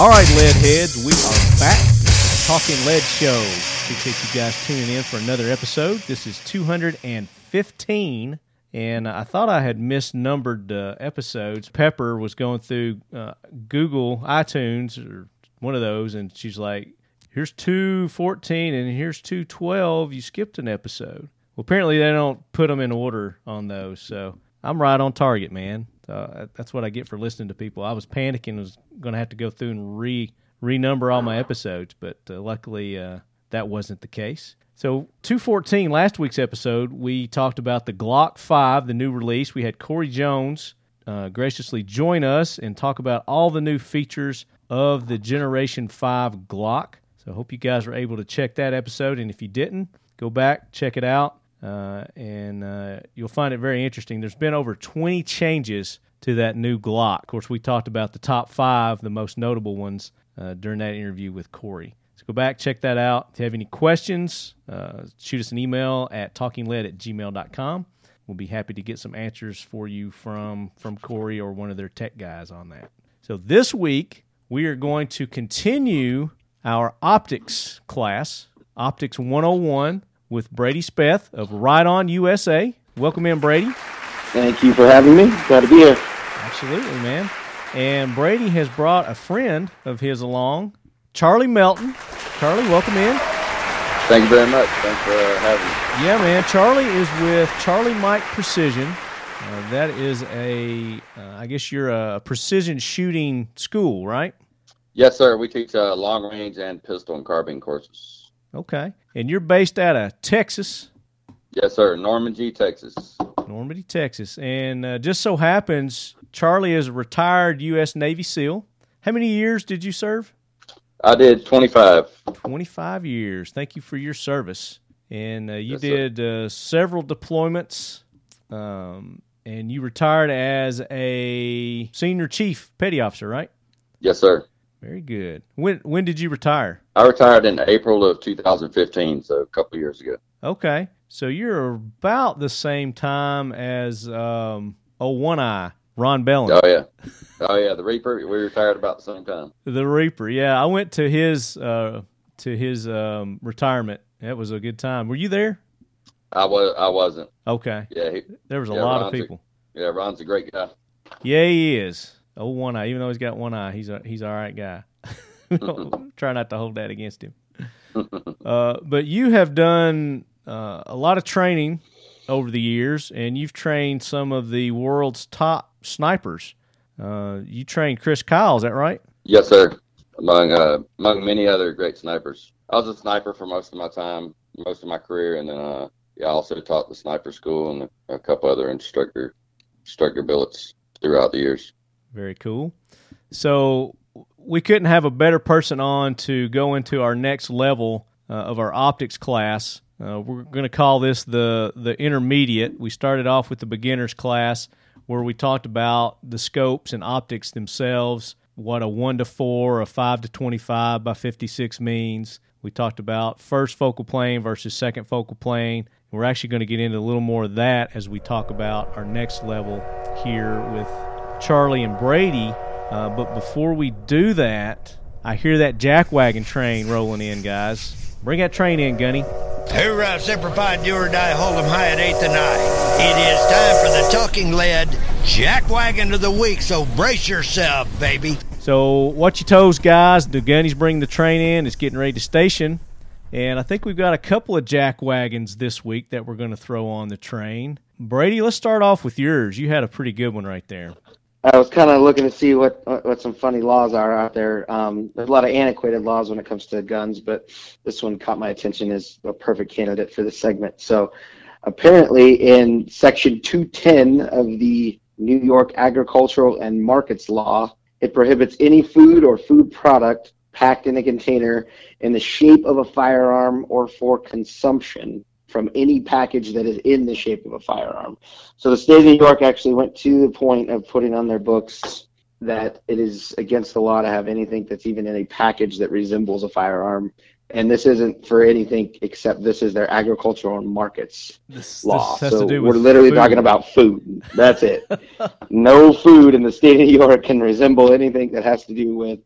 All right, lead heads, we are back. Talking Lead Show. Appreciate you guys tuning in for another episode. This is 215, and I thought I had misnumbered uh, episodes. Pepper was going through uh, Google iTunes or one of those, and she's like, "Here's 214, and here's 212. You skipped an episode." Well, apparently they don't put them in order on those, so I'm right on target, man. Uh, that's what I get for listening to people. I was panicking, was going to have to go through and re renumber all my episodes, but uh, luckily uh, that wasn't the case. So 214, last week's episode, we talked about the Glock 5, the new release. We had Corey Jones uh, graciously join us and talk about all the new features of the Generation 5 Glock. So I hope you guys were able to check that episode, and if you didn't, go back, check it out. Uh, and uh, you'll find it very interesting. There's been over 20 changes to that new Glock. Of course, we talked about the top five, the most notable ones, uh, during that interview with Corey. So go back, check that out. If you have any questions, uh, shoot us an email at talkinglead at gmail.com. We'll be happy to get some answers for you from, from Corey or one of their tech guys on that. So this week, we are going to continue our optics class, Optics 101 with Brady Speth of Riton USA. Welcome in, Brady. Thank you for having me. Glad to be here. Absolutely, man. And Brady has brought a friend of his along, Charlie Melton. Charlie, welcome in. Thank you very much. Thanks for having me. Yeah, man. Charlie is with Charlie Mike Precision. Uh, that is a, uh, I guess you're a precision shooting school, right? Yes, sir. We teach uh, long range and pistol and carbine courses. Okay. And you're based out of Texas? Yes, sir. Normangee, Texas. Normangee, Texas. And uh, just so happens, Charlie is a retired U.S. Navy SEAL. How many years did you serve? I did 25. 25 years. Thank you for your service. And uh, you Yes, did uh, several deployments, um, and you retired as a senior chief petty officer, right? Yes, sir. Very good. When when did you retire? I retired in April of 2015, so a couple of years ago. Okay, so you're about the same time as um, oh one eye Ron Bellin, Oh yeah, oh yeah. The Reaper. We retired about the same time. the Reaper. Yeah, I went to his uh, to his um, retirement. That was a good time. Were you there? I was. I wasn't. Okay, Yeah. He, there was a Yeah, lot of Ron's a- people. yeah. Ron's a great guy. Yeah, he is. Oh, one eye. Even though he's got one eye, he's a he's all right guy. Try not to hold that against him. Uh, but you have done uh, a lot of training over the years, and you've trained some of the world's top snipers. Uh, you trained Chris Kyle, is that right? Yes, sir. Among uh, among many other great snipers. I was a sniper for most of my time, most of my career, and then uh, yeah, I also taught the sniper school and a couple other instructor instructor billets throughout the years. Very cool. So we couldn't have a better person on to go into our next level uh, of our optics class. Uh, we're going to call this the the intermediate. We started off with the beginners class where we talked about the scopes and optics themselves, what a 1 to 4, a 5 to 25 by 56 means. We talked about first focal plane versus second focal plane. We're actually going to get into a little more of that as we talk about our next level here with Charlie and Brady. Uh, but before we do that, I hear that jackwagon train rolling in, guys. Bring that train in, Gunny. Hoorah, Semper Fi, do or die, hold 'em high at 8th and I. It is time for the talking lead jackwagon of the week, so brace yourself, baby. So, watch your toes, guys. The Gunny's bringing the train in. It's getting ready to station. And I think we've got a couple of jack wagons this week that we're going to throw on the train. Brady, let's start off with yours. You had a pretty good one right there. I was kind of looking to see what what some funny laws are out there. Um, there's a lot of antiquated laws when it comes to guns, but this one caught my attention as a perfect candidate for this segment. So, apparently, in Section 210 of the New York Agricultural and Markets Law, it prohibits any food or food product packed in a container in the shape of a firearm or for consumption from any package that is in the shape of a firearm. So the state of New York actually went to the point of putting on their books that it is against the law to have anything that's even in a package that resembles a firearm. And this isn't for anything except this is their agricultural and markets This, law. this so we're literally food. talking about food. That's it. no food in the state of New York can resemble anything that has to do with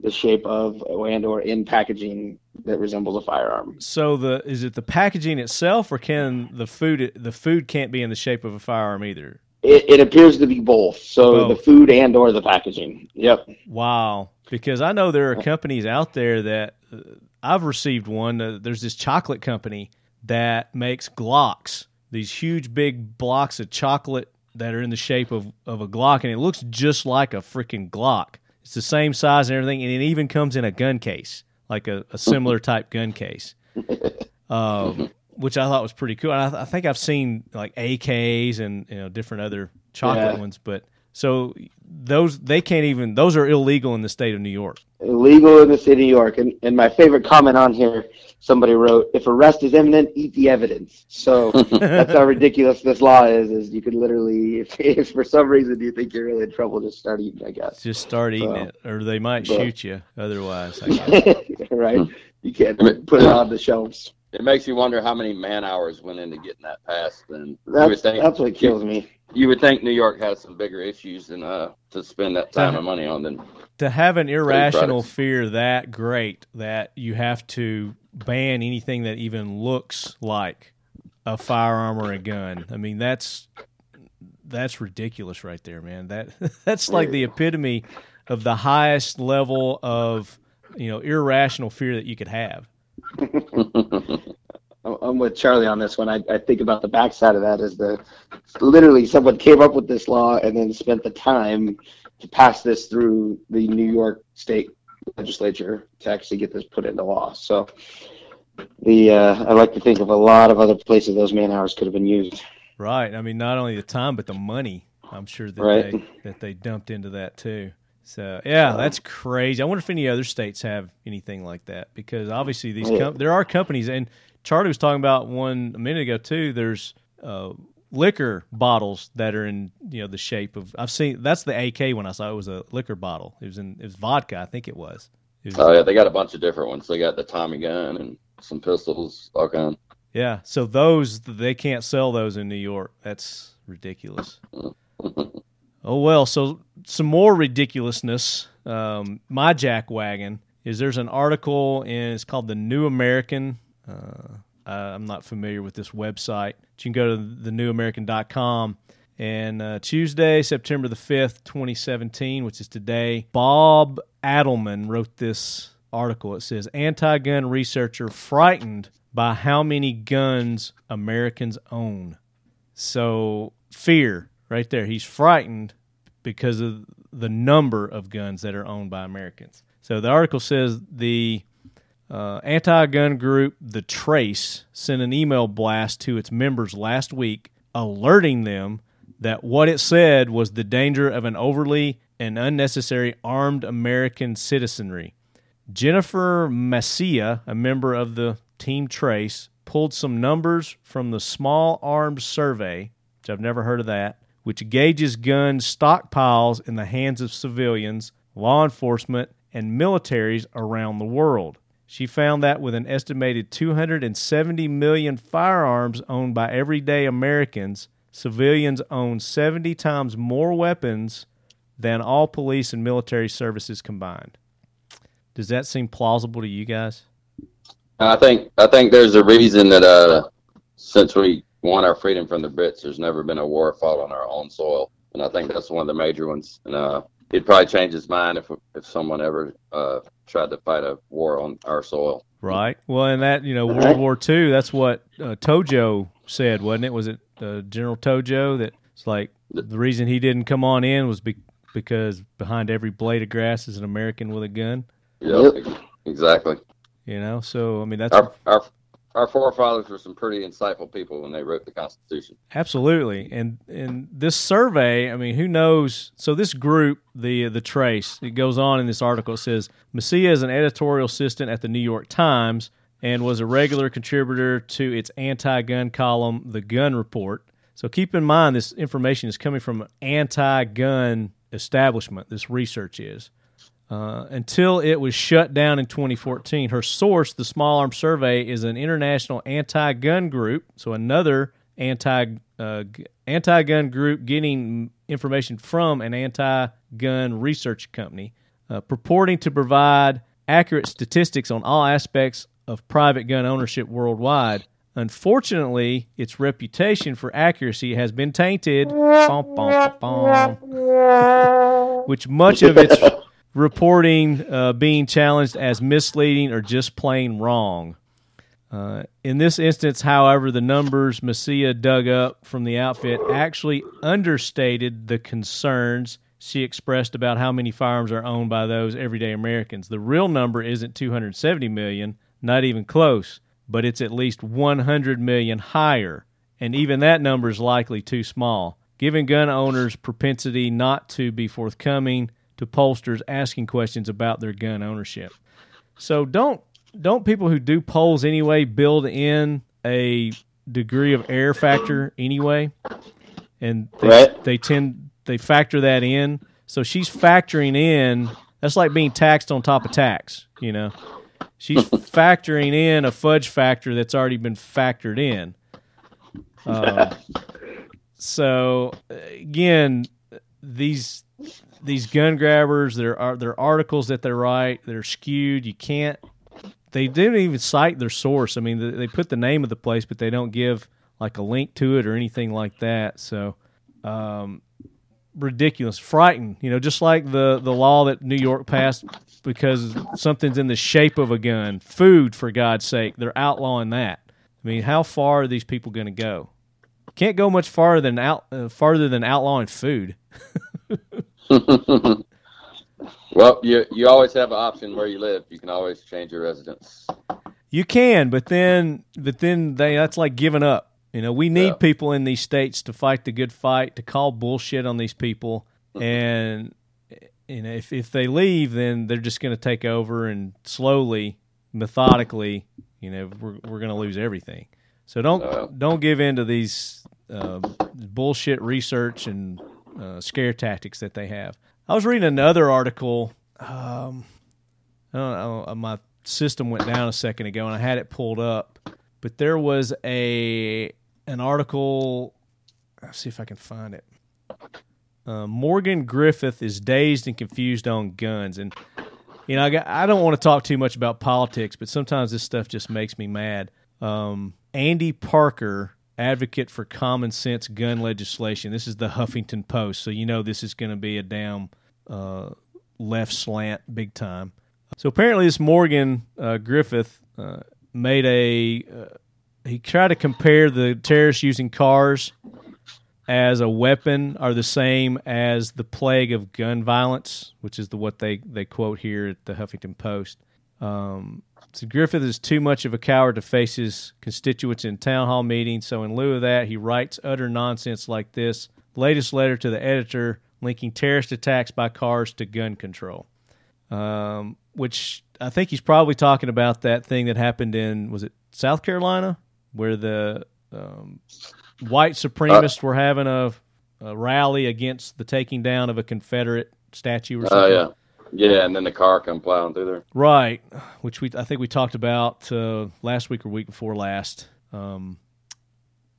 the shape of and or in packaging that resembles a firearm. So the is it the packaging itself, or can the food the food can't be in the shape of a firearm either? It, it appears to be both. So Both. the food and or the packaging. Yep. Wow, because I know there are companies out there that uh, I've received one. Uh, there's this chocolate company that makes Glocks, these huge big blocks of chocolate that are in the shape of, of a Glock, and it looks just like a freaking Glock. It's the same size and everything, and it even comes in a gun case, like a, a similar type gun case, um, which I thought was pretty cool. And I, th- I think I've seen like AKs and you know different other chocolate Yeah. ones, but so those they can't even those are illegal in the state of New York. Illegal in the city of New York. And, and my favorite comment on here, somebody wrote, if arrest is imminent, eat the evidence. So that's how ridiculous this law is, is you could literally, if, if for some reason you think you're really in trouble, just start eating, I guess. Just start eating Well, it, or they might but- shoot you. Otherwise, I guess. right? Hmm. You can't put it on the shelves. It makes you wonder how many man hours went into getting that passed. And That's, that's what kills me. You would think New York has some bigger issues than uh to spend that time and money on than to have an irrational fear that great that you have to ban anything that even looks like a firearm or a gun. I mean, that's that's ridiculous right there, man. That that's like the epitome of the highest level of you know irrational fear that you could have. I'm with Charlie on this one. I, I think about the backside of that is the literally someone came up with this law and then spent the time to pass this through the New York State legislature to actually get this put into law. So the uh, I like to think of a lot of other places those man hours could have been used. Right. I mean, not only the time, but the money. I'm sure that Right. they that they dumped into that too. So yeah, that's crazy. I wonder if any other states have anything like that because obviously these com- there are companies and Charlie was talking about one a minute ago too. There's uh, liquor bottles that are in you know the shape of I've seen that's the AK when I saw it, it was a liquor bottle. It was in it was vodka, I think it was. It was- Oh yeah, they got a bunch of different ones. They got the Tommy gun and some pistols, all kind. Yeah, so those they can't sell those in New York. That's ridiculous. oh well, so some more ridiculousness. Um, my jack wagon is there's an article and it's called the New American. Uh, I'm not familiar with this website. But you can go to thenewamerican.com. And uh, Tuesday, September the 5th, 2017, which is today, Bob Adelmann wrote this article. It says Anti gun researcher frightened by how many guns Americans own. So, fear right there. He's frightened because of the number of guns that are owned by Americans. So, the article says the uh, anti gun group, The Trace, sent an email blast to its members last week alerting them that what it said was the danger of an overly and unnecessary armed American citizenry. Jennifer Mascia, a member of the Team Trace, pulled some numbers from the Small Arms Survey, which I've never heard of that, which gauges gun stockpiles in the hands of civilians, law enforcement, and militaries around the world. She found that with an estimated 270 million firearms owned by everyday Americans, civilians own 70 times more weapons than all police and military services combined. Does that seem plausible to you guys? I think I think there's a reason that uh since we won our freedom from the Brits, there's never been a war fought on our own soil, and I think that's one of the major ones. And uh, he'd probably change his mind if if someone ever uh tried to fight a war on our soil. Right. Well, and that you know World Right. War II. That's what uh, Tojo said, wasn't it? Was it uh, General Tojo that it's like the reason he didn't come on in was be- because behind every blade of grass is an American with a gun. Yep, ex- exactly. You know. So I mean, that's Our our our forefathers were some pretty insightful people when they wrote the Constitution. Absolutely, and and this survey, I mean, who knows? So this group, the the Trace, it goes on in this article. It says Mascia is an editorial assistant at the New York Times and was a regular contributor to its anti-gun column, The Gun Report. So keep in mind, this information is coming from an anti-gun establishment. This research is. Uh, until it was shut down in 2014. Her source, the Small Arms Survey, is an international anti-gun group. So another anti uh, anti-gun group getting information from an anti-gun research company. uh, purporting to provide accurate statistics on all aspects of private gun ownership worldwide. Unfortunately, its reputation for accuracy has been tainted, which much of its reporting uh, being challenged as misleading or just plain wrong. Uh, in this instance, however, the numbers Mascia dug up from the outfit actually understated the concerns she expressed about how many firearms are owned by those everyday Americans. The real number isn't 270 million, not even close, but it's at least 100 million higher, and even that number is likely too small, Given gun owners propensity not to be forthcoming to pollsters asking questions about their gun ownership. So don't don't people who do polls anyway build in a degree of error factor anyway, and they, Right. they tend they factor that in. So she's factoring in. That's like being taxed on top of tax. You know, she's factoring in a fudge factor that's already been factored in. Um, so again, these these gun grabbers, there are their articles that they write, they're skewed. You can't. They didn't even cite their source. I mean, they, they put the name of the place, but they don't give like a link to it or anything like that. So, um, ridiculous, frightened. You know, just like the the law that New York passed because something's in the shape of a gun. Food, for God's sake, they're outlawing that. I mean, how far are these people going to go? Can't go much farther than out uh, farther than outlawing food. well, you you always have an option where you live. You can always change your residence. You can, but then but then they that's like giving up. You know, we need Yeah. people in these states to fight the good fight, to call bullshit on these people, and you know if if they leave, then they're just going to take over and slowly, methodically, you know, we're we're going to lose everything. So don't Yeah. don't give in to these uh, bullshit research and uh, scare tactics that they have. I was reading another article. Um, I don't know. uh, My system went down a second ago, and I had it pulled up. But there was a an article. Let's see if I can find it. Uh, Morgan Griffith is dazed and confused on guns, and you know I, got, I don't want to talk too much about politics, but sometimes this stuff just makes me mad. Um, Andy Parker, advocate for common sense gun legislation. This is the Huffington Post, so you know this is going to be a damn uh, left slant big time. So apparently, this Morgan uh, Griffith uh, made a. Uh, he tried to compare the terrorists using cars as a weapon are the same as the plague of gun violence, which is the what they they quote here at the Huffington Post. Um, so Griffith is too much of a coward to face his constituents in town hall meetings. So in lieu of that, he writes utter nonsense like this. Latest letter to the editor linking terrorist attacks by cars to gun control um, which I think he's probably talking about that thing that happened in was it South Carolina where the um, white supremacists were having a, a rally against the taking down of a Confederate statue or Oh something. yeah, yeah, and then the car come plowing through there. Right, which we I think we talked about uh, last week or week before last. Um,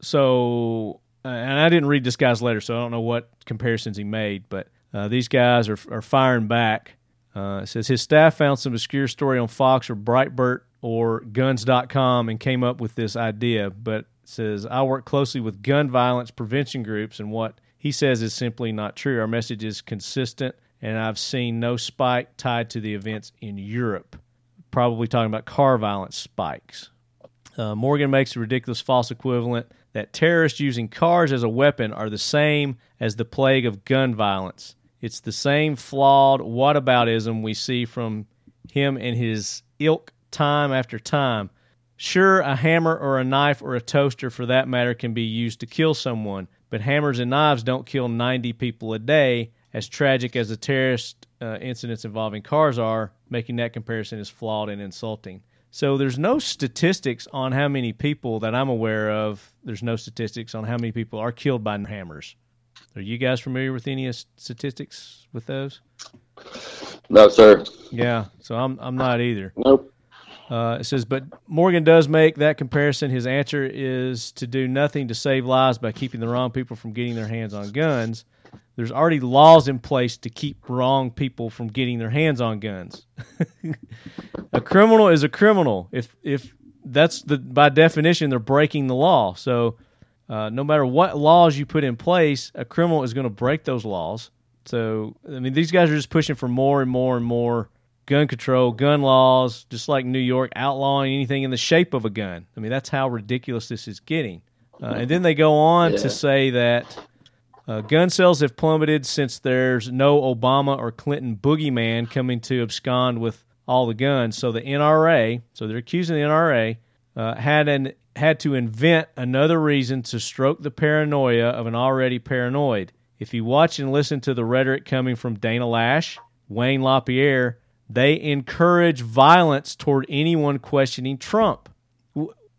so, uh, and I didn't read this guy's letter, so I don't know what comparisons he made. But uh, these guys are are firing back. Uh, it says his staff found some obscure story on Fox or Breitbart or Guns.com and came up with this idea. But says I work closely with gun violence prevention groups, and what he says is simply not true. Our message is consistent, and I've seen no spike tied to the events in Europe. Probably talking about car violence spikes. Uh, Morgan makes a ridiculous false equivalent that terrorists using cars as a weapon are the same as the plague of gun violence. It's the same flawed whataboutism we see from him and his ilk time after time. Sure, a hammer or a knife or a toaster, for that matter, can be used to kill someone, but hammers and knives don't kill 90 people a day. As tragic as the terrorist uh, incidents involving cars are, making that comparison is flawed and insulting. So there's no statistics on how many people that I'm aware of. There's no statistics on how many people are killed by hammers. Are you guys familiar with any statistics with those? No, sir. Yeah, so I'm I'm not either. Nope. Uh, it says, but Morgan does make that comparison. His answer is to do nothing to save lives by keeping the wrong people from getting their hands on guns. There's already laws in place to keep wrong people from getting their hands on guns. a criminal is a criminal. If if that's the by definition they're breaking the law. So uh, no matter what laws you put in place, a criminal is going to break those laws. So I mean, these guys are just pushing for more and more and more gun control, gun laws, just like New York outlawing anything in the shape of a gun. I mean, that's how ridiculous this is getting. Uh, and then they go on yeah. to say that uh, gun sales have plummeted since there's no Obama or Clinton boogeyman coming to abscond with all the guns. So the NRA, so they're accusing the NRA, uh, had an had to invent another reason to stroke the paranoia of an already paranoid. If you watch and listen to the rhetoric coming from Dana Loesch, Wayne LaPierre, they encourage violence toward anyone questioning Trump.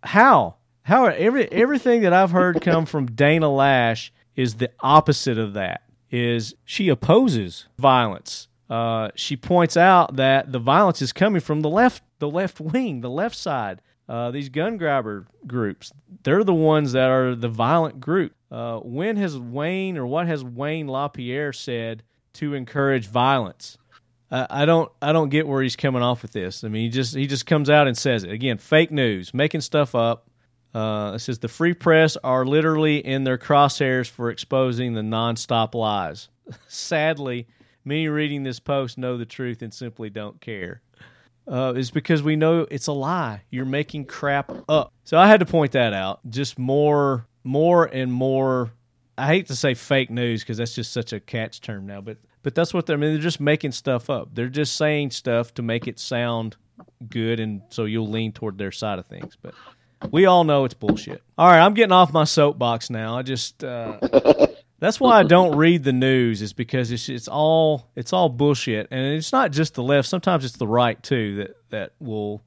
How? How every everything that I've heard come from Dana Loesch is the opposite of that. Is she opposes violence? Uh, she points out that the violence is coming from the left, the left wing, the left side. Uh, these gun grabber groups, they're the ones that are the violent group. Uh, when has Wayne or what has Wayne LaPierre said to encourage violence? I don't I don't get where he's coming off with this. I mean, he just he just comes out and says it again. Fake news, making stuff up. Uh, it says the free press are literally in their crosshairs for exposing the nonstop lies. Sadly, many reading this post know the truth and simply don't care. Uh, is because we know it's a lie. You're making crap up. So I had to point that out. Just more, more and more. I hate to say fake news because that's just such a catch term now, but but that's what they're. I mean, they're just making stuff up. They're just saying stuff to make it sound good, and so you'll lean toward their side of things. But we all know it's bullshit. All right, I'm getting off my soapbox now. I just uh, that's why I don't read the news is because it's it's all it's all bullshit, and it's not just the left. Sometimes it's the right too that that will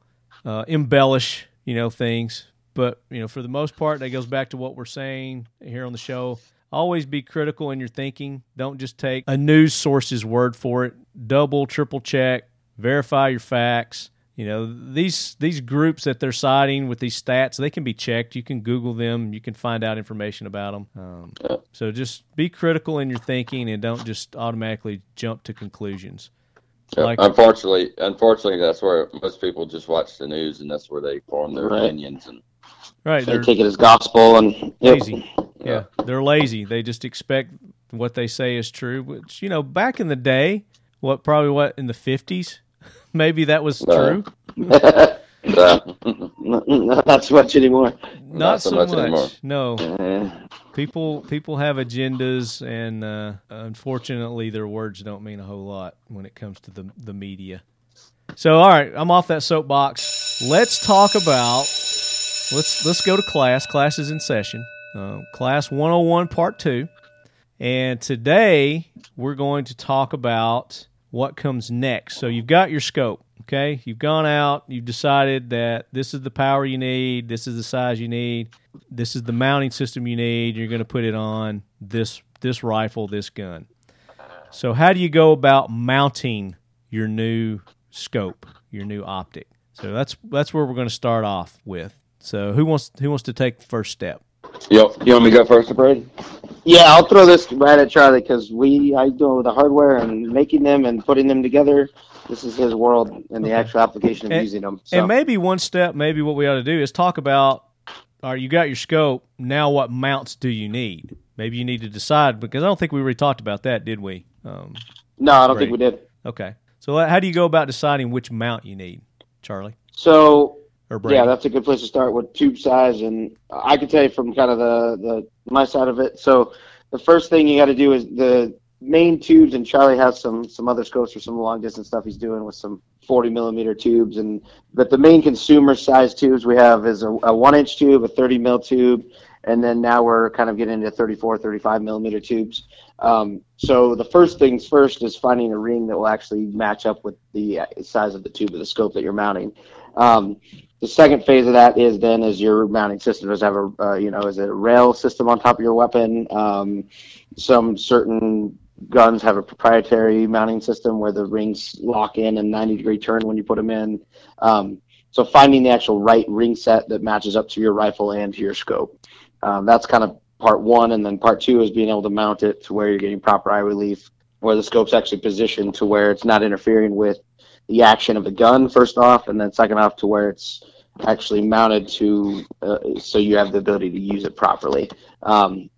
uh, embellish you know things. But you know, for the most part, that goes back to what we're saying here on the show. Always be critical in your thinking. Don't just take a news source's word for it. Double, triple check, verify your facts. You know, these these groups that they're citing with these stats, they can be checked. You can Google them. You can find out information about them. Um, so just be critical in your thinking and don't just automatically jump to conclusions. Yeah, like, unfortunately, unfortunately, that's where most people just watch the news and that's where they form their right. opinions and right. They take it as gospel and yep. lazy yeah, they're lazy. They just expect what they say is true. Which you know, back in the day, what probably what in the fifties, maybe that was true. not so much anymore. Not, Not so, so, much. much. Anymore. No. People people have agendas, and uh, unfortunately, their words don't mean a whole lot when it comes to the the media. So, all right, I'm off that soapbox. Let's talk about. Let's let's go to class. Class is in session uh, Class 101 Part 2. And today we're going to talk about what comes next. So you've got your scope, okay? You've gone out, you've decided that this is the power you need, this is the size you need, this is the mounting system you need, you're going to put it on this this rifle, this gun. So how do you go about mounting your new scope, your new optic? So that's that's where we're going to start off with. So who wants who wants to take the first step? Yep. You want me to go first, Brady? Yeah, I'll throw this right at Charlie because we I do the hardware and making them and putting them together. This is his world and the okay. actual application of and, using them. So. And maybe one step, maybe what we ought to do is talk about. All right, you got your scope. Now, what mounts do you need? Maybe you need to decide because I don't think we really talked about that, did we? Um, no, I don't Brady. think we did. Okay, so how do you go about deciding which mount you need, Charlie? So yeah, that's a good place to start with tube size, and I can tell you from kind of the the my side of it. So the first thing you got to do is the main tubes, and Charlie has some some other scopes for some long distance stuff he's doing with some 40 millimeter tubes, and but the main consumer size tubes we have is a, a one inch tube, a 30 mil tube, and then now we're kind of getting into 34, 35 millimeter tubes. Um, so the first things first is finding a ring that will actually match up with the size of the tube of the scope that you're mounting. Um, the second phase of that is then is your mounting system does have a uh, you know is it a rail system on top of your weapon. Um, some certain guns have a proprietary mounting system where the rings lock in and 90 degree turn when you put them in. Um, so finding the actual right ring set that matches up to your rifle and to your scope. Um, that's kind of part one, and then part two is being able to mount it to where you're getting proper eye relief, where the scope's actually positioned to where it's not interfering with the action of the gun. First off, and then second off to where it's actually mounted to uh, so you have the ability to use it properly. Um,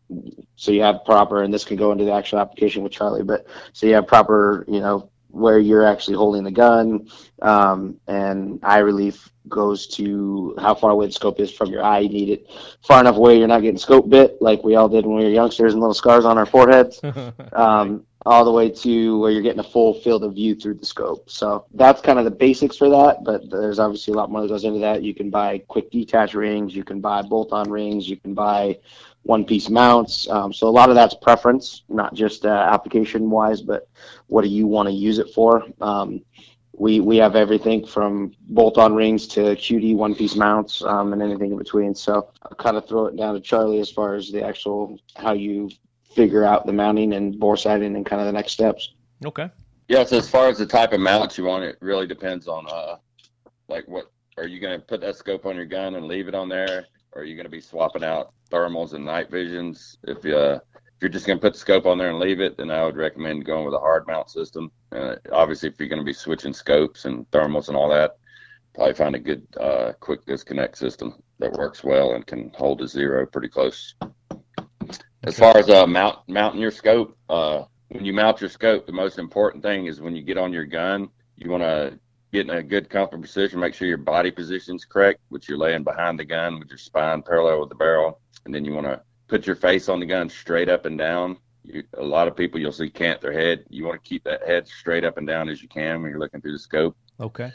so you have proper, and this can go into the actual application with Charlie, but so you have proper, you know, where you're actually holding the gun, um, and eye relief goes to how far away the scope is from your eye. You need it far enough away you're not getting scope bit like we all did when we were youngsters and little scars on our foreheads. Um, all the way to where you're getting a full field of view through the scope. So that's kind of the basics for that, but there's obviously a lot more that goes into that. You can buy quick detach rings, you can buy bolt on rings, you can buy one piece mounts. Um, so a lot of that's preference, not just uh, application wise, but what do you want to use it for? Um, we, we have everything from bolt on rings to QD one piece mounts um, and anything in between. So I'll kind of throw it down to Charlie as far as the actual how you figure out the mounting and bore sighting and kind of the next steps. Okay. Yeah, so as far as the type of mount you want, it really depends on uh, like what are you going to put that scope on your gun and leave it on there, or are you going to be swapping out thermals and night visions? If you uh, if you're just going to put the scope on there and leave it, then I would recommend going with a hard mount system. Uh, obviously, if you're going to be switching scopes and thermals and all that, probably find a good uh, quick disconnect system that works well and can hold a zero pretty close. As far as uh, mount mounting your scope, uh, when you mount your scope, the most important thing is when you get on your gun, you want to get in a good comfortable position. Make sure your body position's correct, which you're laying behind the gun with your spine parallel with the barrel, and then you want to put your face on the gun straight up and down. You, a lot of people you'll see cant their head. You want to keep that head straight up and down as you can when you're looking through the scope. Okay.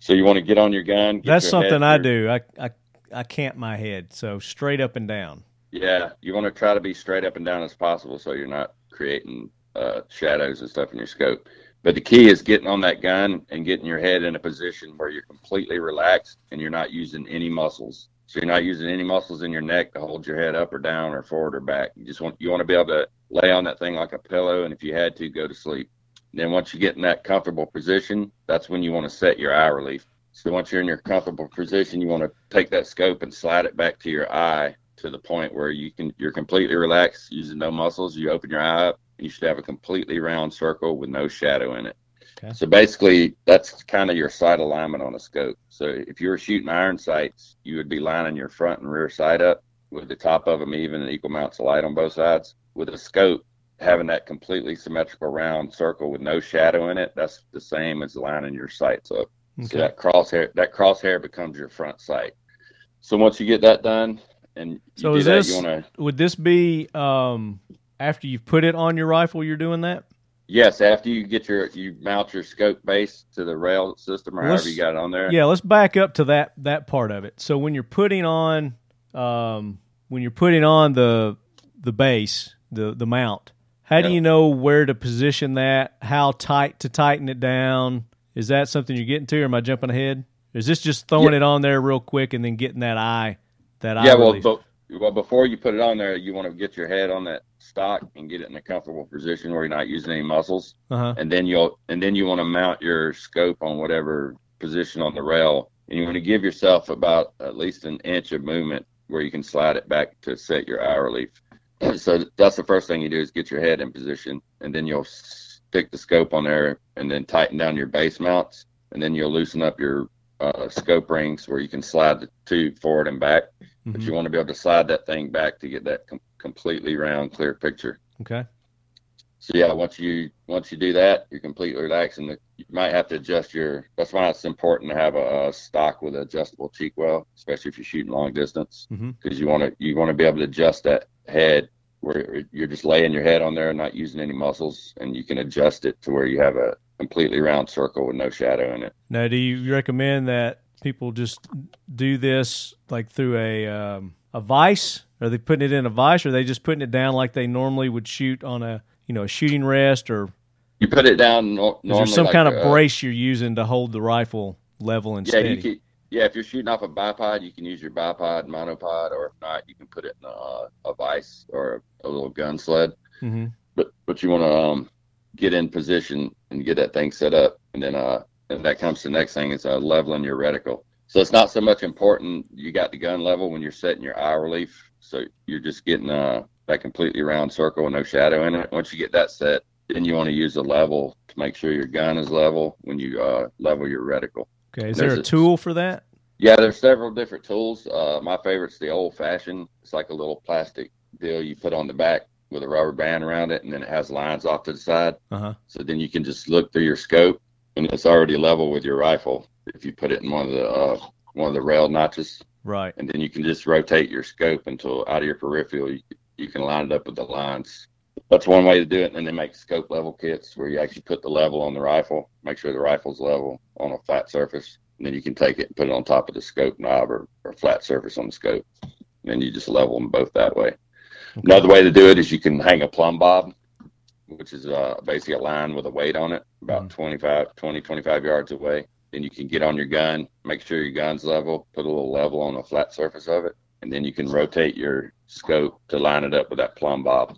So you want to get on your gun. That's your something I do. I, I I cant my head so straight up and down. Yeah, you want to try to be straight up and down as possible so you're not creating uh, shadows and stuff in your scope. But the key is getting on that gun and getting your head in a position where you're completely relaxed and you're not using any muscles. So you're not using any muscles in your neck to hold your head up or down or forward or back. You just want you want to be able to lay on that thing like a pillow, and if you had to, go to sleep. Then once you get in that comfortable position, that's when you want to set your eye relief. So once you're in your comfortable position, you want to take that scope and slide it back to your eye to the point where you can you're completely relaxed, using no muscles. You open your eye up, you should have a completely round circle with no shadow in it. Okay. So basically, that's kind of your sight alignment on a scope. So if you were shooting iron sights, you would be lining your front and rear sight up with the top of them even and equal amounts of light on both sides. With a scope, having that completely symmetrical round circle with no shadow in it, that's the same as lining your sights up. So that crosshair that crosshair becomes your front sight. So once you get that done and you So do is that, this to would this be um after you've put it on your rifle? You're doing that. yes after you get your you mount your scope base to the rail system or Let's- however you got it on there. Yeah, let's back up to that that part of it. So when you're putting on um, when you're putting on the the base, the the mount, how do you know where to position that? How tight to tighten it down? Is that something you're getting to, or am I jumping ahead? Is this just throwing it on there real quick and then getting that eye that yeah. Well, relief? but, well, before you put it on there, you want to get your head on that stock and get it in a comfortable position where you're not using any muscles. uh-huh. and then you'll and then you want to mount your scope on whatever position on the rail and you want to give yourself about at least an inch of movement where you can slide it back to set your eye relief so that's the first thing you do is get your head in position and then you'll stick the scope on there and then tighten down your base mounts and then you'll loosen up your uh, scope rings where you can slide the tube forward and back but Mhm. you want to be able to slide that thing back to get that com- completely round clear picture Okay. so yeah, once you once you do that, you're completely relaxed, and the, you might have to adjust your. That's why it's important to have a, a stock with adjustable cheek well, especially if you're shooting long distance, because you want to you want to be able to adjust that head where you're just laying your head on there and not using any muscles, and you can adjust it to where you have a completely round circle with no shadow in it. Now, do you recommend that people just do this like through a um, a vise? Are they putting it in a vise, or are they just putting it down like they normally would shoot on a you know a shooting rest, or You put it down. No, is there some like kind of a- brace you're using to hold the rifle level and Yeah, steady? you can. Yeah, if you're shooting off a bipod, you can use your bipod, monopod, or if not, you can put it in a, a vise or a, little gun sled. hmm but but you want to um get in position and get that thing set up and then uh and that comes to the next thing is uh leveling your reticle So it's not so much important you got the gun level when you're setting your eye relief. So you're just getting uh, that completely round circle with no shadow in it. Once you get that set, then you want to use a level to make sure your gun is level when you uh, level your reticle. Okay, is There's there a a- tool for that? Yeah, there's several different tools. Uh, my favorite's the old fashioned. It's like a little plastic deal you put on the back with a rubber band around it, and then it has lines off to the side. Uh huh. So then you can just look through your scope, and it's already level with your rifle if you put it in one of the uh, one of the rail notches, Right. and then you can just rotate your scope until out of your peripheral you, you can line it up with the lines. That's one way to do it. And then they make scope level kits where you actually put the level on the rifle, make sure the rifle's level on a flat surface, and then you can take it and put it on top of the scope knob or, or flat surface on the scope. And then you just level them both that way. Another way to do it is you can hang a plumb bob, which is uh, basically a line with a weight on it, about Mhm. 25, 20, 25 yards away. Then you can get on your gun, make sure your gun's level, put a little level on the flat surface of it, and then you can rotate your scope to line it up with that plumb bob.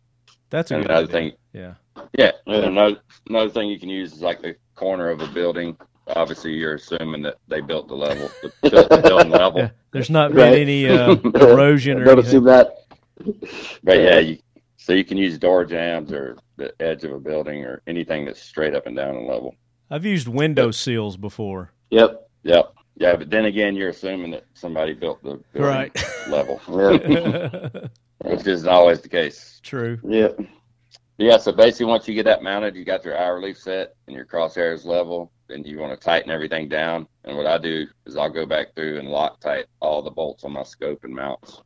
That's a good another idea. thing, Yeah. yeah, another, another thing you can use is like the corner of a building. Obviously, you're assuming that they built the level, the, the building level. Yeah. There's not been Right. any uh, erosion or Don't anything. assume that. But yeah, you, so you can use door jambs or the edge of a building or anything that's straight up and down and level. I've used window seals before. Yep. Yep. Yeah, but then again, you're assuming that somebody built the building Right. level, Yep. which isn't always the case. True. yep. Yeah, so basically, once you get that mounted, you got your eye relief set and your crosshairs level. Then you want to tighten everything down. And what I do is I'll go back through and Loctite all the bolts on my scope and mounts.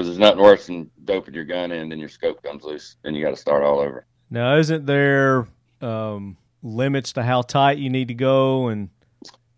Because there's nothing worse than doping your gun in, and then your scope comes loose, and you got to start all over. Now, isn't there um, limits to how tight you need to go? And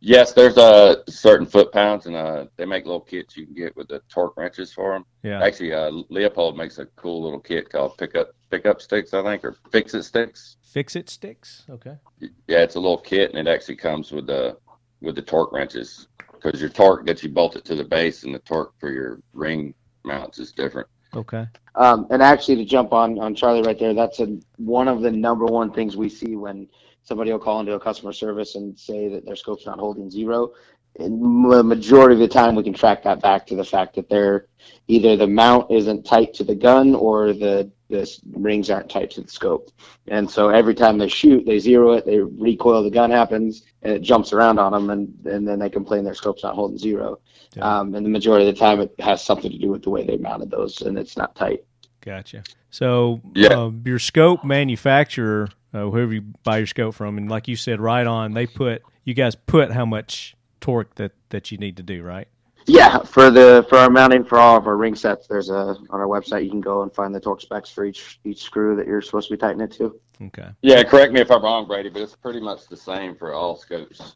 Yes, there's uh, certain foot pounds, and uh, they make little kits you can get with the torque wrenches for them. yeah, Actually, uh, Leupold makes a cool little kit called pickup pickup sticks, I think, or fix it sticks. fix it sticks. Okay. Yeah, it's a little kit, and it actually comes with the with the torque wrenches because your torque gets you bolted to the base, and the torque for your ring mounts is different. Okay. Um, and actually, to jump on on Charlie right there, that's a, one of the number one things we see when somebody will call into a customer service and say that their scope's not holding zero. And the majority of the time, we can track that back to the fact that they're either the mount isn't tight to the gun or the the rings aren't tight to the scope. And so every time they shoot, they zero it, they recoil, the gun happens, and it jumps around on them, and, and then they complain their scope's not holding zero. Yeah. Um, and the majority of the time, it has something to do with the way they mounted those, and it's not tight. Gotcha. So, Yeah. uh, your scope manufacturer, uh, whoever you buy your scope from, and like you said, Riton, they put you guys put how much torque that that you need to do, right? Yeah, for the for our mounting for all of our ring sets, there's a on our website you can go and find the torque specs for each each screw that you're supposed to be tightening it to. Okay. Yeah, correct me if I'm wrong, Brady, but it's pretty much the same for all scopes.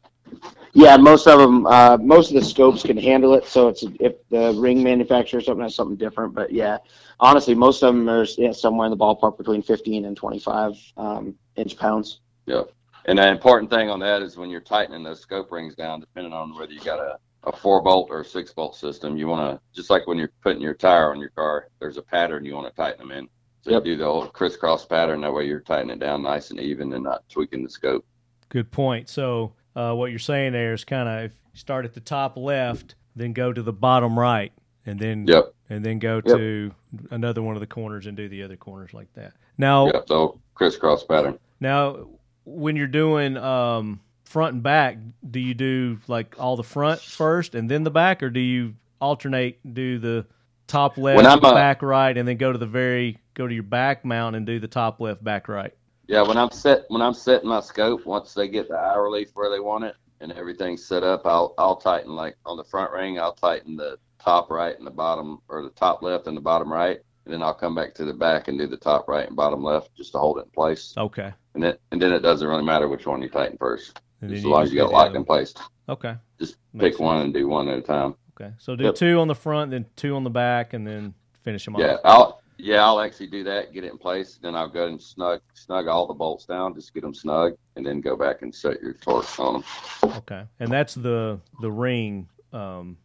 Yeah, most of them, uh, most of the scopes can handle it. So it's if the ring manufacturer or something has something different, but yeah, honestly, most of them are yeah, somewhere in the ballpark between 15 and 25 um, inch pounds. Yep. And the important thing on that is when you're tightening those scope rings down, depending on whether you got a, a four bolt or a six bolt system, you want to, just like when you're putting your tire on your car, there's a pattern you want to tighten them in. So Yep. you do the old crisscross pattern. That way you're tightening it down nice and even and not tweaking the scope. Good point. So, uh, what you're saying there is kind of start at the top left, then go to the bottom right, and then Yep. and then go to another one of the corners and do the other corners like that. Now, Yep. The old crisscross pattern. now, when you're doing um, front and back, do you do like all the front first and then the back, or do you alternate? Do the top left, uh, back right, and then go to the very go to your back mount and do the top left, back right. Yeah, when I'm set when I'm setting my scope, once they get the eye relief where they want it and everything's set up, I'll I'll tighten like on the front ring, I'll tighten the top right and the bottom or the top left and the bottom right, and then I'll come back to the back and do the top right and bottom left just to hold it in place. Okay. And then and then it doesn't really matter which one you tighten first, And as long as you got it locked in place. Okay. Just Makes pick one and do one at a time. Okay. So do Yep. two on the front, then two on the back, and then finish them Yeah, off. I'll yeah I'll actually do that, get it in place, then I'll go and snug snug all the bolts down, just get them snug, and then go back and set your torque on them. Okay. And that's the the ring um,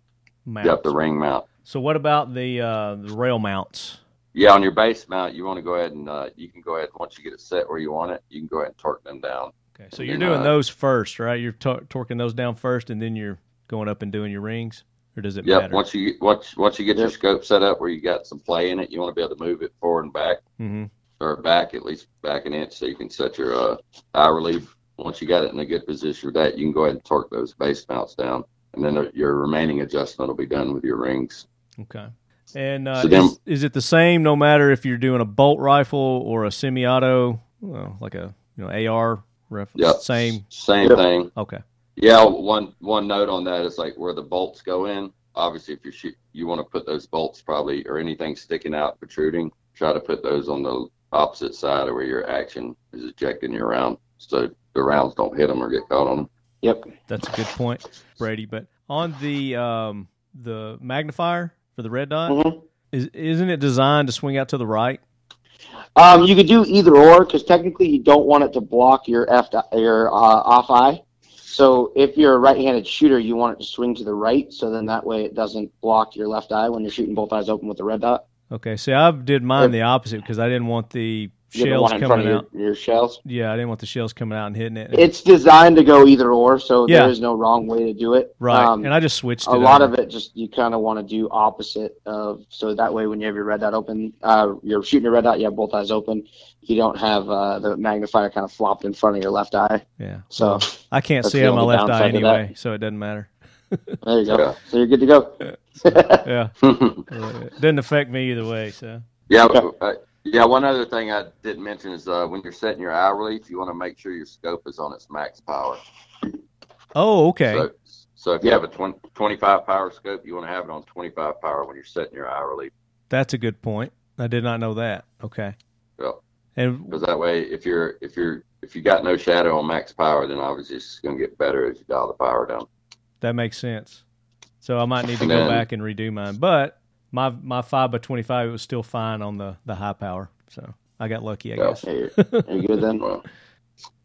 mount. Yep, the ring mount. So what about the uh, the rail mounts? Yeah, on your base mount, you want to go ahead and uh, you can go ahead once you get it set where you want it, you can go ahead and torque them down. Okay. So you're then, doing uh, those first, right? You're tor- torquing those down first, and then you're going up and doing your rings, or does it Yep. matter? Once you once once you get your scope set up where you got some play in it, you want to be able to move it forward and back, hmm or back at least back an inch, so you can set your uh, eye relief. Once you got it in a good position for that, you can go ahead and torque those base mounts down, and then your remaining adjustment will be done with your rings. Okay. And uh, So then- is, is it the same no matter if you're doing a bolt rifle or a semi-auto, well, like a you know AR rifle? Yep. Same. Same Yep. thing. Okay. Yeah, one one note on that is like where the bolts go in. Obviously, if you shoot, you want to put those bolts probably or anything sticking out, protruding. Try to put those on the opposite side of where your action is ejecting your round, so the rounds don't hit them or get caught on them. Yep. That's a good point, Brady. But on the um, the magnifier for the red dot, hmm is isn't it designed to swing out to the right? Um, you could do either or because technically you don't want it to block your F your uh, off eye. So if you're a right-handed shooter, you want it to swing to the right, so then that way it doesn't block your left eye when you're shooting both eyes open with the red dot. Okay. See, I did mine the opposite because I didn't want the You have the shells one in front coming of out. your, your shells. Yeah, I didn't want the shells coming out and hitting it. It's designed to go either or, so Yeah. there is no wrong way to do it. right. Um, and I just switched it. a lot over. of it just you kind of want to do opposite of so that way when you have your red dot open, uh, you're shooting your red dot, you have both eyes open. You don't have uh, the magnifier kind of flopped in front of your left eye. Yeah. So Well, I can't see on my left eye downside to that. anyway, so it doesn't matter. there you go. Yeah. So you're good to go. Yeah. It doesn't affect me either way. So. yeah, Okay. uh, yeah. One other thing I didn't mention is uh, when you're setting your eye relief, you want to make sure your scope is on its max power. Oh, okay. So, so if you have a 20, 25 power scope, you want to have it on 25 power when you're setting your eye relief. That's a good point. I did not know that. Okay. Well, And Because that way, if you're if you're if you got no shadow on max power, then obviously it's going to get better as you dial the power down. that makes sense. So I might need to go back and redo mine. But my my five by twenty five it was still fine on the the high power. So I got lucky, I Yeah. guess. Yeah, you're, you're good then. Well,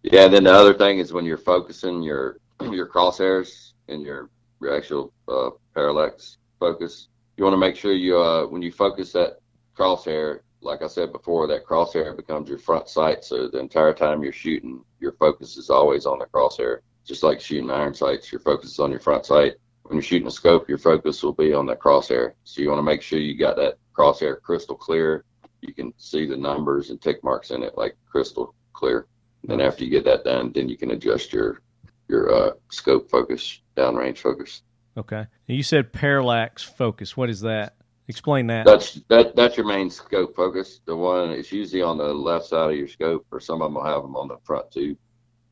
yeah. And then the other thing is when you're focusing your your crosshairs and your your actual uh, parallax focus, you want to make sure you uh, when you focus that crosshair, like I said before, that crosshair becomes your front sight. So the entire time you're shooting, your focus is always on the crosshair. Just like shooting iron sights, your focus is on your front sight. When you're shooting a scope, your focus will be on that crosshair. So you want to make sure you got that crosshair crystal clear. You can see the numbers and tick marks in it like crystal clear. And then after you get that done, then you can adjust your your uh, scope focus, downrange focus. Okay. And you said parallax focus. What is that? Explain that. That's that that's your main scope focus. The one it's usually on the left side of your scope, or some of them will have them on the front too.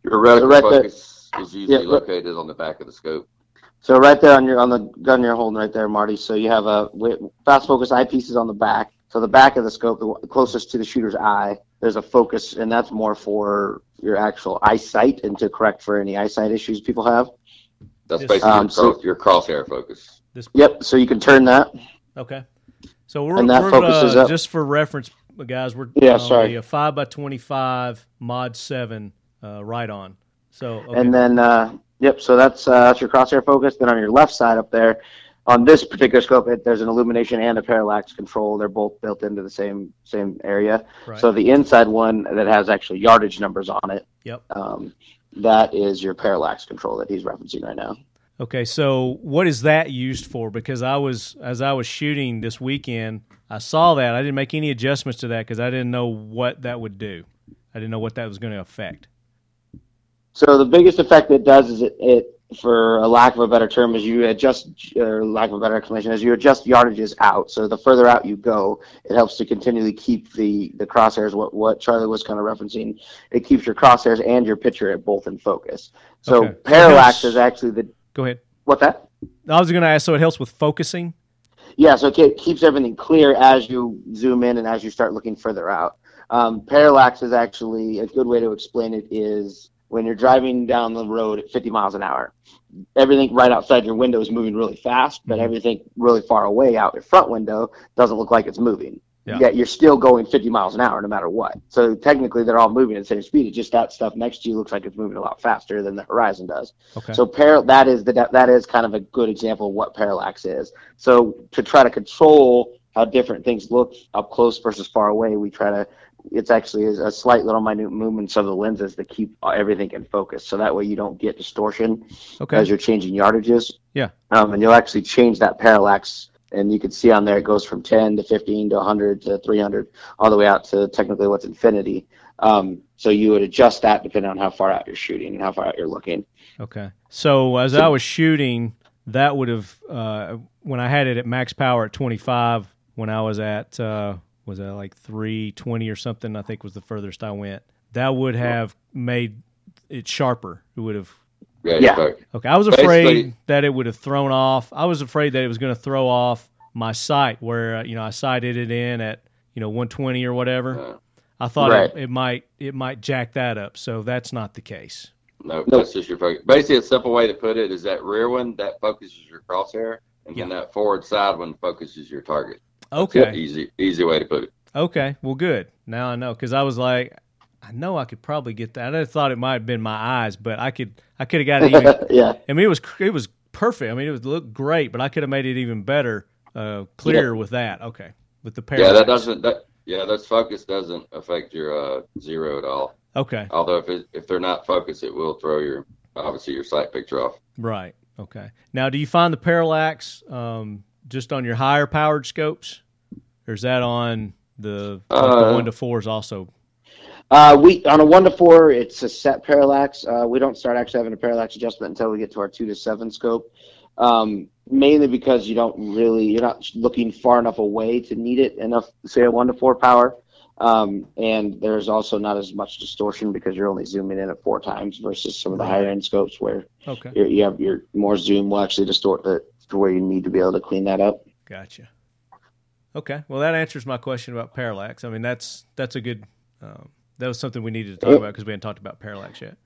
Your reticle right focus is usually Yeah, located on the back of the scope. So right there on your on the gun you're holding right there, Marty. So you have a fast focus eyepieces on the back. So the back of the scope, the closest to the shooter's eye, there's a focus, and that's more for your actual eyesight and to correct for any eyesight issues people have. That's Yes. basically Um, your, so- your crosshair focus. This Yep. So you can turn that. Okay. So we're, And that we're focuses uh, up. just for reference, guys. We're Yeah, on sorry. the, uh, five by twenty five mod seven uh, right on. So okay. And then, uh, yep. So that's uh, that's your crosshair focus. Then on your left side up there, on this particular scope, it, there's an illumination and a parallax control. They're both built into the same same area. right. So the inside one that has actually yardage numbers on it, Yep. um, that is your parallax control that he's referencing right now. Okay, so what is that used for? Because I was as I was shooting this weekend, I saw that I didn't make any adjustments to that because I didn't know what that would do. I didn't know what that was going to affect. So the biggest effect it does is it, it for a lack of a better term, is you adjust, or lack of a better explanation, is you adjust yardages out. So the further out you go, it helps to continually keep the the crosshairs. What what Charlie was kind of referencing, it keeps your crosshairs and your picture at both in focus. So Okay. parallax is actually the Go ahead. what that. I was going to ask. So it helps with focusing. Yeah, so it keeps everything clear as you zoom in and as you start looking further out. Um, parallax is actually a good way to explain it is when you're driving down the road at 50 miles an hour. Everything right outside your window is moving really fast, but Mhm. everything really far away out your front window doesn't look like it's moving. Yeah. Yet you're still going 50 miles an hour no matter what. So technically they're all moving at the same speed. It's just that stuff next to you looks like it's moving a lot faster than the horizon does. Okay. So par- that is the that is kind of a good example of what parallax is. So to try to control how different things look up close versus far away, we try to it's actually a slight little minute movements of the lenses that keep everything in focus. So that way you don't get distortion Okay. as you're changing yardages. Yeah. Um, and you'll actually change that parallax. And you can see on there it goes from 10 to 15 to 100 to 300, all the way out to technically what's infinity. Um, so you would adjust that depending on how far out you're shooting and how far out you're looking. Okay. So as I was shooting, that would have uh, when I had it at max power at 25. When I was at uh, was that like 320 or something? I think was the furthest I went. That would have made it sharper. It would have. Yeah, Yeah. Okay. I was afraid Basically- that it would have thrown off. I was afraid that it was going to throw off my sight where uh, you know I sighted it in at you know 120 or whatever. Yeah. I thought Right. it, it might it might jack that up. So that's not the case. No, Nope. that's just your focus. Basically, a simple way to put it is that rear one that focuses your crosshair, and then that forward side one focuses your target. Okay. Easy, easy way to put it. Okay, well, good. Now I know because I was like, I know I could probably get that. I thought it might have been my eyes, but I could, I could have got it even. yeah. I mean, it was it was perfect. I mean, it was looked great, but I could have made it even better, uh, clearer with that. Okay, with the parallax. Yeah, that doesn't. That, yeah, that's focus doesn't affect your uh, zero at all. Okay, Although if it, if they're not focused, it will throw your obviously your sight picture off. right. Okay. Now, do you find the parallax um, just on your higher powered scopes, or is that on the, like the Uh, one to fours also? Uh, we on a one to four, it's a set parallax. Uh, we don't start actually having a parallax adjustment until we get to our two to seven scope. Um, mainly because you don't really, you're not looking far enough away to need it enough, say a one to four power. Um, and there's also not as much distortion because you're only zooming in at four times versus some of the higher end scopes where Okay, you have your more zoom will actually distort it to where you need to be able to clean that up. gotcha. Okay, well, that answers my question about parallax. I mean, that's that's a good. Um, that was something we needed to talk about because we hadn't talked about parallax yet.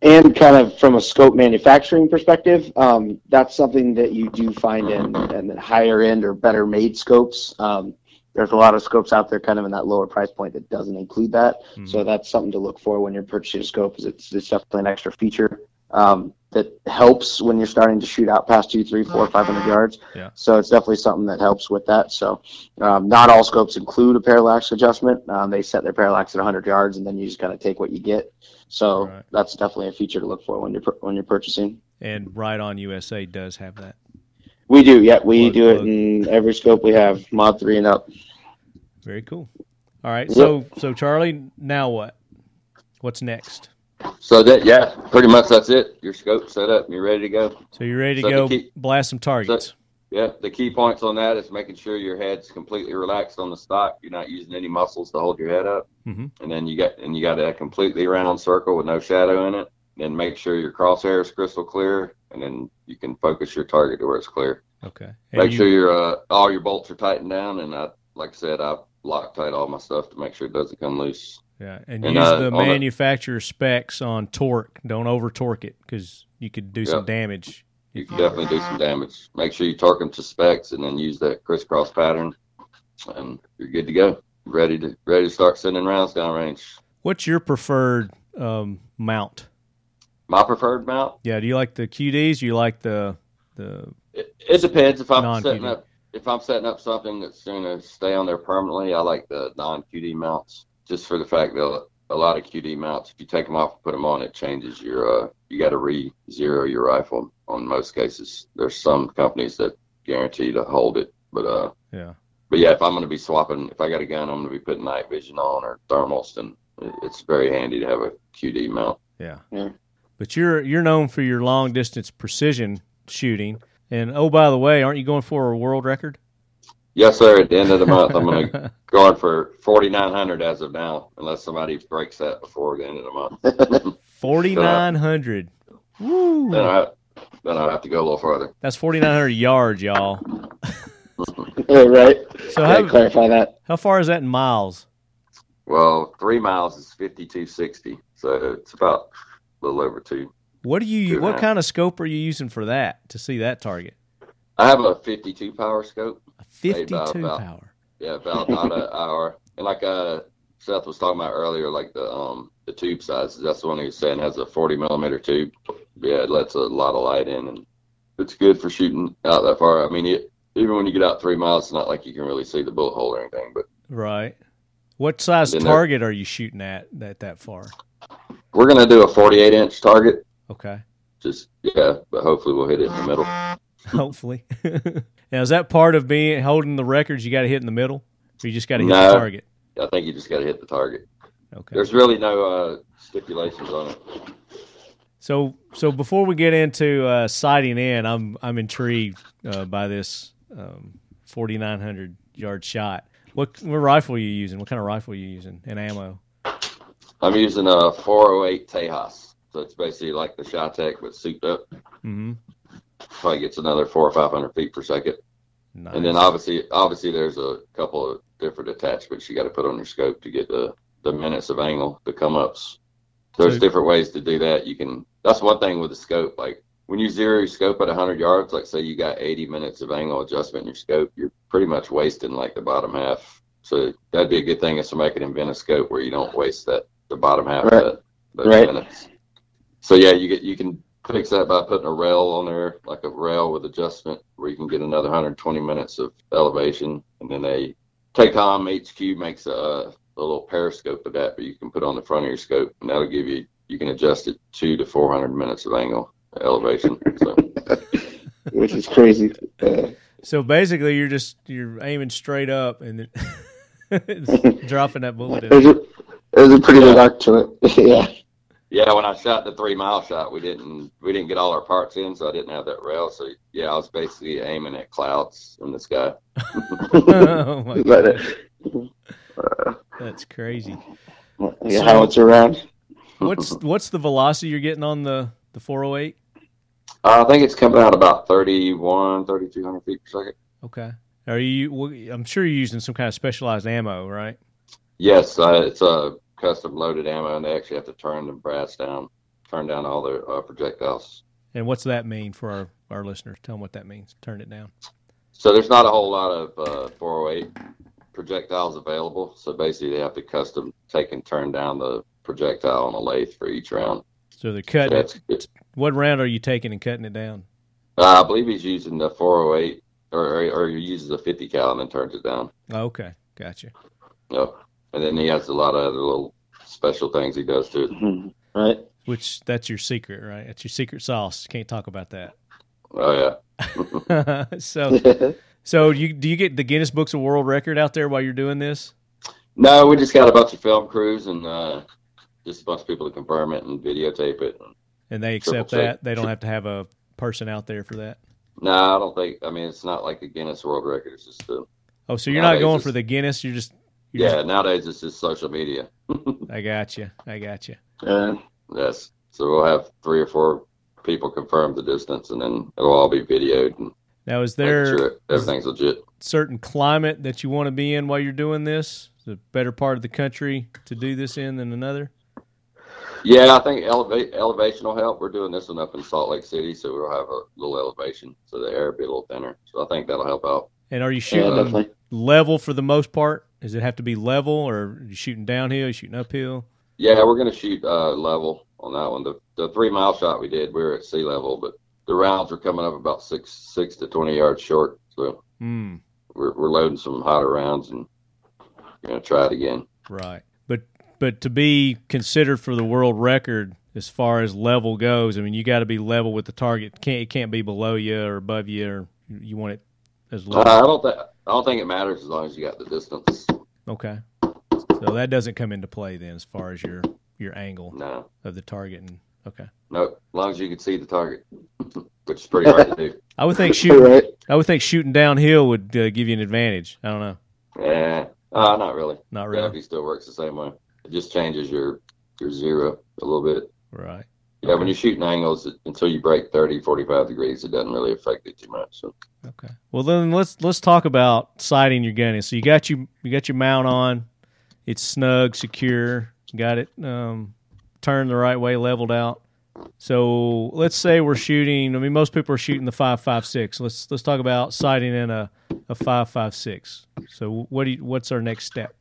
And kind of from a scope manufacturing perspective, um, that's something that you do find in, in the higher end or better made scopes. Um, there's a lot of scopes out there kind of in that lower price point that doesn't include that. Mhm. So that's something to look for when you're purchasing a scope is it's, it's definitely an extra feature um, that helps when you're starting to shoot out past two, three, four, five hundred yards. Yeah. So it's definitely something that helps with that. So um, not all scopes include a parallax adjustment. Um, they set their parallax at 100 yards, and then you just kind of take what you get. So Right. that's definitely a feature to look for when you're when you're purchasing. And Riton USA does have that. We do, yeah, we Plug, do it plug. in every scope we have, mod three and up. Very cool. All right, so so Charlie, now what? What's next? So that yeah, pretty much that's it. Your scope set up, and you're ready to go. So you're ready to So go key- blast some targets. Yeah, the key points on that is making sure your head's completely relaxed on the stock. You're not using any muscles to hold your head up, Mhm. and then you got and you got a completely round circle with no shadow in it. Then make sure your crosshair is crystal clear, and then you can focus your target to where it's clear. Okay. And Make you- sure your uh, all your bolts are tightened down, and I, like I said, I Loctite all my stuff to make sure it doesn't come loose. Yeah, and, And, use uh, the on the- manufacturer specs on torque. Don't over torque it because you could do some damage. You can definitely do some damage. Make sure you torque them to specs, and then use that crisscross pattern, and you're good to go. Ready to ready to start sending rounds downrange. What's your preferred um, mount? My preferred mount. Yeah, do you like the QDs? Do you like the the? It, it depends if I'm Non-QD. setting up if I'm setting up something that's going to stay on there permanently. I like the non QD mounts just for the fact that a lot of QD mounts, if you take them off and put them on, it changes your. Uh, you got to re zero your rifle on most cases. There's some companies that guarantee to hold it, but uh, Yeah. but yeah, if I'm going to be swapping, if I got a gun, I'm going to be putting night vision on or thermals, then it- it's very handy to have a QD mount. Yeah. Yeah. But you're you're known for your long distance precision shooting. And oh, by the way, aren't you going for a world record? Yes, sir. At the end of the month, I'm going to going for 4,900 as of now, unless somebody breaks that before the end of the month. Forty nine hundred. Woo! then I then I'll have to go a little farther. That's forty nine hundred yards, y'all. Yeah, oh, right. So Yeah, how clarify that. how far is that in miles? Well, three miles is 5260, so it's about a little over two. What do you? Two and a What kind of scope are you using for that to see that target? I have a 52 power scope. A fifty two about- power. Yeah, about not an hour. And like uh, Seth was talking about earlier, like the um the tube sizes. That's the one he was saying has a 40 millimeter tube. Yeah, it lets a lot of light in, and it's good for shooting out that far. I mean, it, even when you get out three miles, it's not like you can really see the bullet hole or anything. But Right. What size target are you shooting at that that far? We're gonna do a 48 inch target. Okay, Just yeah, but hopefully we'll hit it in the middle. hopefully. now is that part of being holding the records? You got to hit in the middle, or you just got to hit the target? I think you just got to hit the target. Okay. There's really no uh, stipulations on it. So so before we get into uh, sighting in, I'm I'm intrigued uh, by this um, 4900 yard shot. What what rifle are you using? What kind of rifle are you using and ammo? I'm using a 408 Tejas, so it's basically like the CheyTac but souped up. Mm-hmm. Probably gets another four or 500 feet per second. Nice. And then obviously, obviously, there's a couple of different attachments you got to put on your scope to get the the minutes of angle, the come ups. There's So- different ways to do that. You can. That's one thing with the scope. Like when you zero your scope at 100 yards, like say you got 80 minutes of angle adjustment in your scope, you're pretty much wasting like the bottom half. So that'd be a good thing if somebody could invent a scope where you don't waste that the bottom half Right. of that, those Right. minutes. So yeah, you get you can fix that by putting a rail on there, like a rail with adjustment, where you can get another 120 minutes of elevation, and then a Tacom HQ makes a, a little periscope of that, but you can put on the front of your scope, and that'll give you you can adjust it two to 400 minutes of angle elevation. So which is crazy. Uh, so basically, you're just you're aiming straight up and then dropping that bullet in. there's a there's a pretty big arc to it. yeah. Yeah, when I shot the three mile shot, we didn't we didn't get all our parts in, so I didn't have that rail. So yeah, I was basically aiming at clouds in the sky. oh my God, uh, that's crazy. yeah, So- how it's around. What's what's the velocity you're getting on the the 408? Uh, I think it's coming out about 31, 3200 feet per second. Okay. Are you? I'm sure you're using some kind of specialized ammo, right? Yes, uh, it's a custom loaded ammo, and they actually have to turn the brass down, turn down all their uh, projectiles. And what's that mean for our, our listeners? Tell them what that means. Turn it down. So there's not a whole lot of uh, 408 projectiles available. So basically, they have to custom take and turn down the projectile on a lathe for each round. So they're So cutting it. it's, it's, What round are you taking and cutting it down? uh, I believe he's using the 408, or or, or he uses a 50 cal and then turns it down. Oh, okay, gotcha. Yep. And then he has a lot of other little special things he does to it. Mhm. Right. Which that's your secret, right? That's your secret sauce. Can't talk about that. Oh yeah. so, so you do you get the Guinness Books of World Record out there while you're doing this? No, we just got a bunch of film crews and uh, just a bunch of people to confirm it and videotape it. And they accept check. that. They don't have to have a person out there for that. No, I don't think. I mean, it's not like the Guinness World Record. It's just the Oh, so you're not going for the Guinness. You're just you're yeah. Nowadays, it's just social media. I got you. I got you. Uh, yes. So we'll have three or four people confirm the distance, and then it'll all be videoed and Now, is there sure everything's legit. certain climate that you want to be in while you're doing this? The better part of the country to do this in than another? Yeah, I think eleva- elevation will help. We're doing this one up in Salt Lake City, so we'll have a little elevation, so the air will be a little thinner. So I think that'll help out. And are you shooting definitely. level for the most part? Does it have to be level, or are you shooting downhill? You shooting uphill? Yeah, we're gonna shoot uh, level on that one. The the three mile shot we did, we were at sea level, but the rounds were coming up about six six to twenty yards short. So Hmm. we're we're loading some hotter rounds and we're gonna try it again. Right. But but to be considered for the world record as far as level goes, I mean, you got to be level with the target. Can't it can't be below you or above you, or you want it as Uh. I don't think I don't think it matters as long as you got the distance. Okay. So that doesn't come into play then, as far as your your angle No, of the target. And okay, no, as long as you can see the target, which is pretty hard to do. I would think shooting. right. I would think shooting downhill would uh, give you an advantage. I don't know. Yeah, uh, not really. Not really. Gravity still works the same way. It just changes your your zero a little bit. Right. Yeah, when you're shooting angles, until you break 30, 45 degrees, it doesn't really affect it too much. So Okay. Well, then let's let's talk about sighting your gun. So you got you you got your mount on. It's snug, secure. Got it um, turned the right way, leveled out. So let's say we're shooting. I mean, most people are shooting the five five six. Let's let's talk about sighting in a a five five six. So what do you, what's our next step?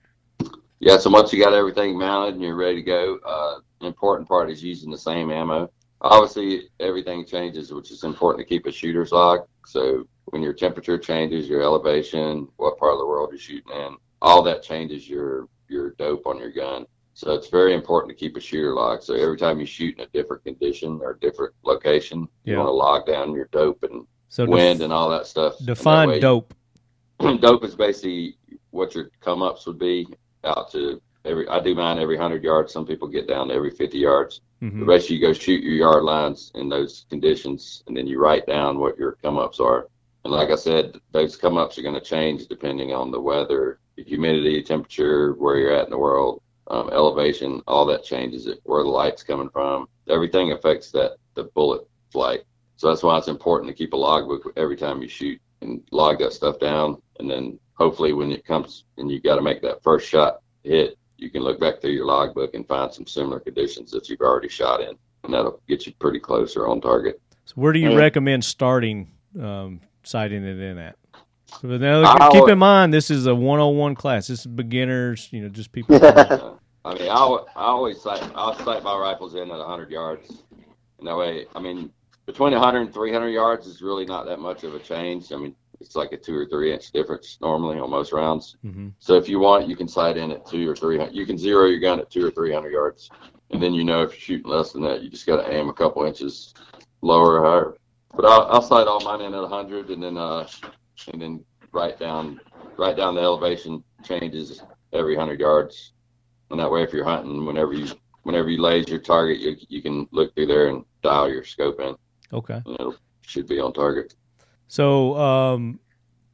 yeah, so once you got everything mounted and you're ready to go, uh, important part is using the same ammo. Obviously, everything changes, which is important to keep a shooter's log. So when your temperature changes, your elevation, what part of the world you're shooting in, all that changes your your dope on your gun. So it's very important to keep a shooter log. So every time you shoot in a different condition or different location, you want to log down your dope and So wind def- and all that stuff. That define way- dope. dope is basically what your come ups would be out to every. I do mine every hundred yards. Some people get down to every fifty yards. Mhm. But basically, you go shoot your yard lines in those conditions, and then you write down what your come ups are. And like I said, those come ups are going to change depending on the weather, the humidity, temperature, where you're at in the world, um, elevation. All that changes it. Where the light's coming from. Everything affects that the bullet flight. So that's why it's important to keep a logbook every time you shoot and log that stuff down. And then hopefully, when it comes and you got to make that first shot hit, you can look back through your logbook and find some similar conditions that you've already shot in, and that'll get you pretty close or on target. So where do you Yeah. recommend starting um, sighting it in at? So now, keep in mind this is a 101 class. This is beginners. You know, just people. I mean, I, I always sight, I'll sight my rifles in at 100 yards, and that way, I mean, between 100 and 300 yards is really not that much of a change. I mean, it's like a two or three inch difference normally on most rounds. hmm So if you want, you can sight in at two or three hundred. You can zero your gun at two or three hundred yards, and then you know if you're shooting less than that, you just got to aim a couple inches lower or higher. But I'll, I'll sight all mine in at hundred, and then uh, and then write down write down the elevation changes every hundred yards, and that way, if you're hunting, whenever you whenever you lays your target, you you can look through there and dial your scope in, Okay. and it should be on target. So um,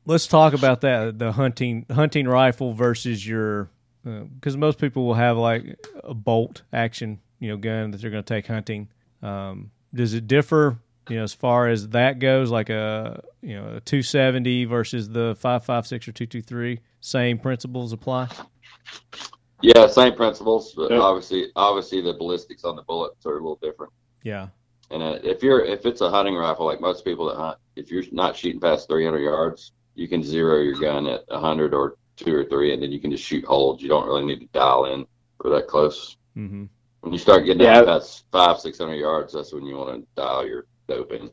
let's talk about that the hunting hunting rifle versus your because most people will have like a bolt action you know gun that they're going to take hunting. Um, does it differ? You know, as far as that goes, like a you know a 270 versus the 556 or 223, same principles apply. Yeah, same principles, but Yep. obviously, obviously the ballistics on the bullets are a little different. Yeah. And uh, if you're if it's a hunting rifle, like most people that hunt, if you're not shooting past 300 yards, you can zero your gun at 100 or two or three, and then you can just shoot holds. You don't really need to dial in for that close. hmm When you start getting Yeah. down past five, 600 yards, that's when you want to dial your dope in.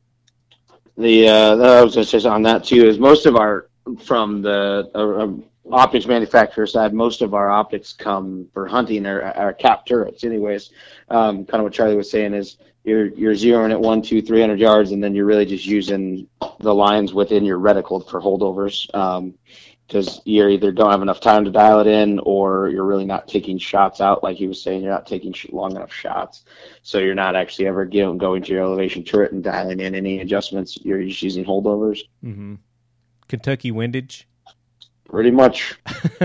The uh, I was going to say on that too is most of our from the uh, um, optics manufacturer side, most of our optics come for hunting or, or cap turrets. Anyways, um, kind of what Charlie was saying is you're you're zeroing at one, two, three hundred yards, and then you're really just using the lines within your reticle for holdovers. Um, because you either don't have enough time to dial it in, or you're really not taking shots out, like he was saying. You're not taking long enough shots, so you're not actually ever going going to your elevation turret and dialing in any adjustments. You're just using holdovers, hmm Kentucky windage. pretty much.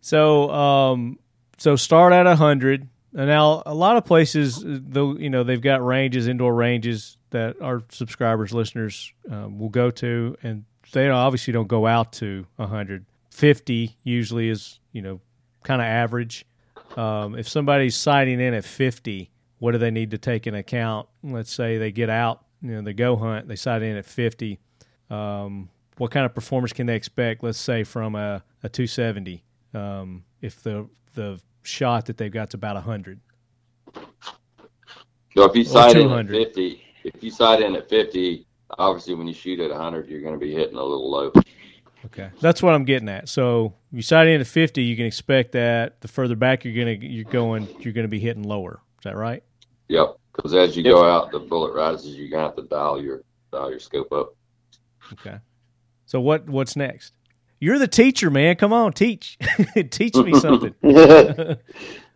So, um, so start at a hundred. Now a lot of places, uh, though, you know, they've got ranges, indoor ranges that our subscribers, listeners, um, will go to, and they obviously don't go out to a hundred. Usually is, you know, kind of average. Um, if somebody's sighting in at fifty, what do they need to take into account? Let's say they get out, you know, they go hunt, they sight in at fifty. Um, what kind of performance can they expect? Let's say from a, a 270, um, if the the shot that they've got to about 100. so if you sight in at 50, if you sight in at 50, obviously when you shoot at 100, you're going to be hitting a little low. Okay, that's what I'm getting at. So you sight in at 50, you can expect that the further back you're gonna you're going, you're gonna be hitting lower. Is that right? Yep. Because as you go out, the bullet rises. You're gonna have to dial your dial your scope up. Okay. So what what's next? You're the teacher, man. Come on, teach, teach me something.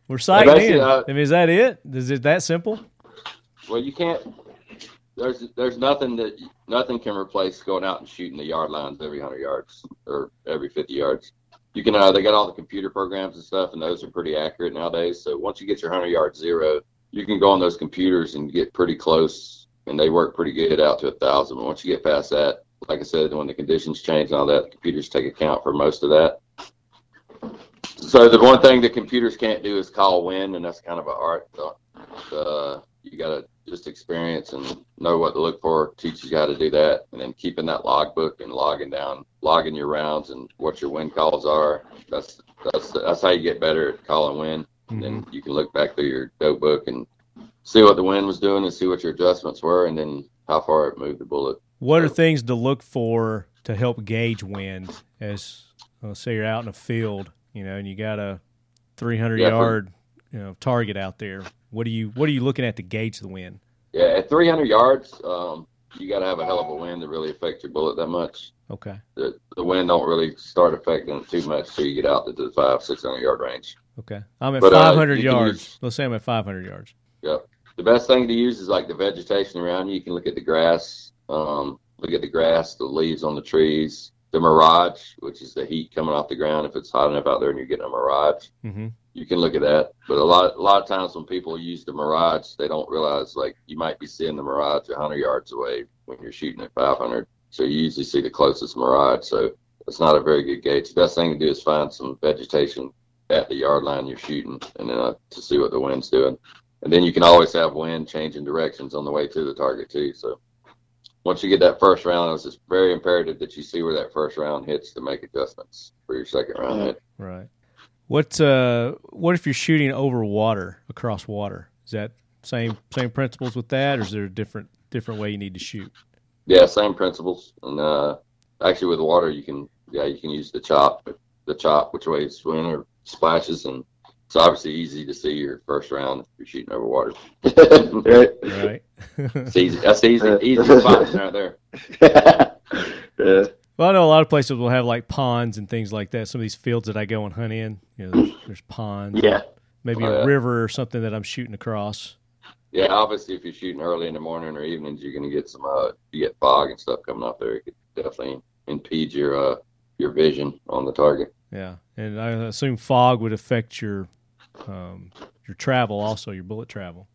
We're sighting Basically, in. uh, I mean, is that it? Is it that simple? Well, you can't. There's there's nothing that nothing can replace going out and shooting the yard lines every hundred yards or every fifty yards. You can uh, they got all the computer programs and stuff, and those are pretty accurate nowadays. So once you get your hundred yard zero, you can go on those computers and get pretty close, and they work pretty good out to a thousand. But once you get past that, like I said, when the conditions change and all that, computers take account for most of that. So the one thing that computers can't do is call wind, and that's kind of an art. Uh, you got to just experience and know what to look for. Teach you how to do that, and then keeping that logbook and logging down, logging your rounds and what your wind calls are. That's that's that's how you get better at calling wind. And then you can look back through your dope book and see what the wind was doing and see what your adjustments were, and then how far it moved the bullet. What are things to look for to help gauge wind as well, say you're out in a field, you know, and you got a 300 Yeah, for- yard, you know, target out there. What are you What are you looking at to gauge the wind? Yeah, at 300 yards, um, you got to have a hell of a wind to really affect your bullet that much. Okay. The, the wind don't really start affecting it too much till you get out to the five, 600 yard range. Okay. I'm at But, uh, 500 you can yards. use- Let's say I'm at 500 yards. Yep. The best thing to use is like the vegetation around you. You can look at the grass, um, look at the grass, the leaves on the trees, the mirage, which is the heat coming off the ground. If it's hot enough out there and you're getting a mirage, hmm you can look at that. But a lot, a lot of times when people use the mirage, they don't realize like you might be seeing the mirage 100 yards away when you're shooting at 500. So you usually see the closest mirage. So it's not a very good gauge. The best thing to do is find some vegetation at the yard line you're shooting, and then uh, to see what the wind's doing. And then you can always have wind changing directions on the way to the target too. So once you get that first round, it's just very imperative that you see where that first round hits to make adjustments for your second round hit. Right. What uh What if you're shooting over water, across water? Is that same same principles with that, or is there a different different way you need to shoot? Yeah, same principles. And uh, actually, with water, you can yeah you can use the chop, the chop which way it's wind or splashes, and it's obviously easy to see your first round if you're shooting over water. right. Right. It's easy. That's easy. Easy spots right there. yeah. Well, I know a lot of places will have like ponds and things like that. Some of these fields that I go and hunt in, you know, there's, there's ponds. Yeah. Maybe Oh, a yeah. river or something that I'm shooting across. Yeah, obviously, if you're shooting early in the morning or evenings, you're going to get some. Uh, you get fog and stuff coming up there. It could definitely impede your uh your vision on the target. Yeah, and I assume fog would affect your um, your travel also, your bullet travel.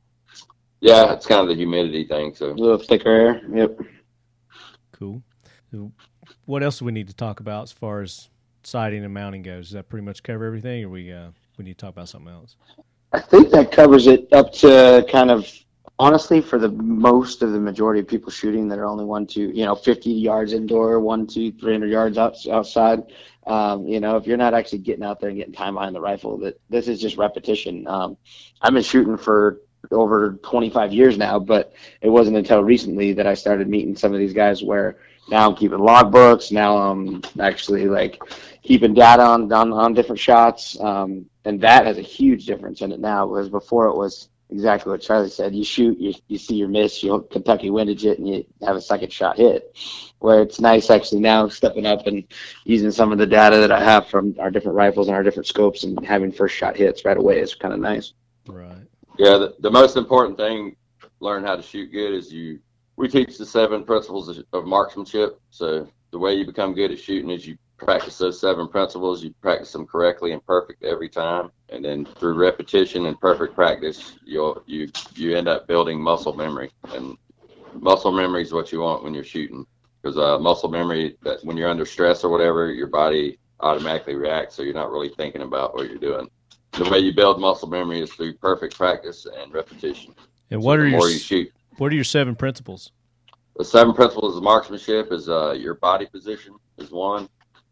Yeah, it's kind of the humidity thing. So A little thicker air. Yep. Cool. What else do we need to talk about as far as sighting and mounting goes? Does that pretty much cover everything, or we uh, we need to talk about something else? I think that covers it up to kind of honestly for the most of the majority of people shooting that are only one, two, you know, 50 yards indoor, one, two, 300 yards out, outside. Um, you know, if you're not actually getting out there and getting time behind the rifle, that this is just repetition. Um, I've been shooting for over 25 years now, but it wasn't until recently that I started meeting some of these guys where now I'm keeping logbooks. Now I'm actually like keeping data on on, on different shots, um, and that has a huge difference in it now. Whereas before it was exactly what Charlie said: you shoot, you you see your miss, you Kentucky windage it, and you have a second shot hit. Where it's nice actually now stepping up and using some of the data that I have from our different rifles and our different scopes and having first shot hits right away is kind of nice. Right. Yeah, the, the most important thing learn how to shoot good is you. We teach the seven principles of, of marksmanship. So the way you become good at shooting is you practice those seven principles. You practice them correctly and perfect every time, and then through repetition and perfect practice, you'll you you end up building muscle memory. And muscle memory is what you want when you're shooting, because uh, muscle memory that when you're under stress or whatever, your body automatically reacts, so you're not really thinking about what you're doing the way you build muscle memory is through perfect practice and repetition. And what So are your you shoot? what are your seven principles? The seven principles of marksmanship is uh, your body position is one,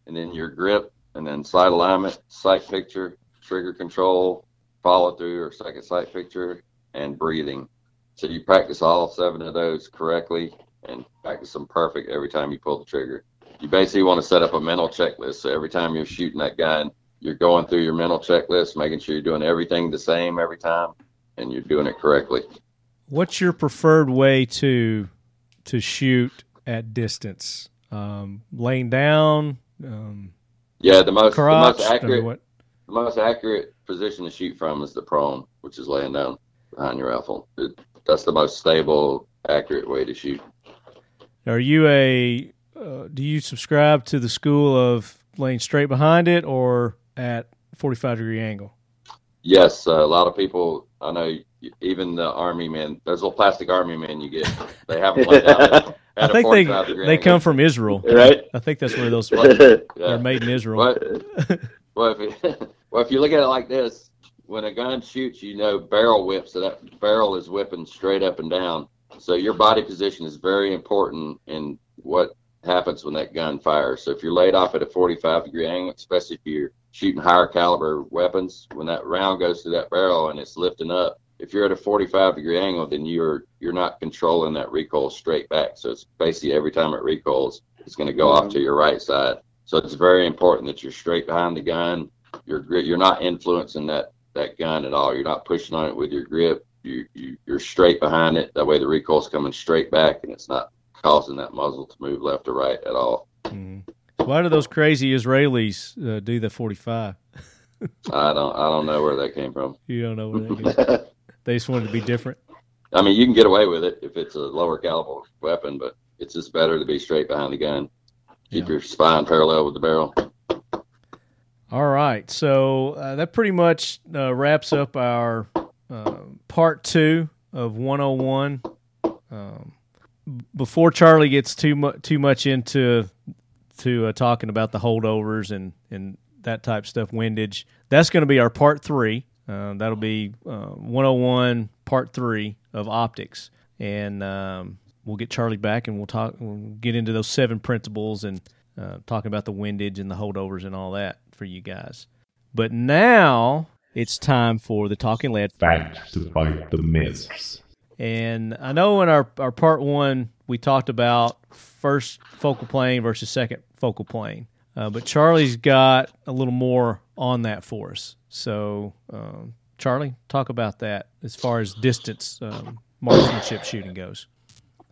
and then your grip, and then sight alignment, sight picture, trigger control, follow through or second sight picture, and breathing. So you practice all seven of those correctly and practice them perfect every time you pull the trigger. You basically want to set up a mental checklist. So every time you're shooting that gun, you're going through your mental checklist, making sure you're doing everything the same every time, and you're doing it correctly. What's your preferred way to to shoot at distance? Um, laying down, um, Yeah, the most the most accurate the most accurate position to shoot from is the prone, which is laying down behind your rifle. It, that's the most stable, accurate way to shoot. Are you a uh, do you subscribe to the school of laying straight behind it or at 45 degree angle? Yes, uh, a lot of people I know, even the army men. Those little plastic army men you get, they have them laid down. at I a think they they come from Israel. Right? I think that's where those Yeah. are made in Israel. What? well, if you, well, if you look at it like this, when a gun shoots, you know barrel whips, so that barrel is whipping straight up and down. So your body position is very important in what happens when that gun fires. So if you're laid off at a 45 degree angle, especially if you're shooting higher caliber weapons, when that round goes through that barrel and it's lifting up, if you're at a 45 degree angle, then you're you're not controlling that recoil straight back. So it's basically every time it recoils, it's going to go off to your right side. So it's very important that you're straight behind the gun. You're you're not influencing that that gun at all. You're not pushing on it with your grip. You, you you're straight behind it. That way the recoil's coming straight back, and it's not causing that muzzle to move left or right at all. Mm. Why do those crazy Israelis uh, do the 45? I don't I don't know where that came from. You don't know where they came. they just wanted to be different. I mean, you can get away with it if it's a lower caliber weapon, but it's just better to be straight behind the gun. Keep yeah. your spine parallel with the barrel. All right, so uh, that pretty much uh, wraps up our uh, part two of 101. Um, before Charlie gets too much too much into to uh, talking about the holdovers and and that type stuff, windage, that's going to be our part three. Uh, that'll be 101 part three of optics, and um, we'll get Charlie back and we'll talk. We'll get into those seven principles and uh, talking about the windage and the holdovers and all that for you guys. But now it's time for the talking lead fact to fight the myths. And I know in our, our part one we talked about first focal plane versus second focal plane, uh, but Charlie's got a little more on that for us. So, um, Charlie, talk about that as far as distance um, marksmanship shooting goes.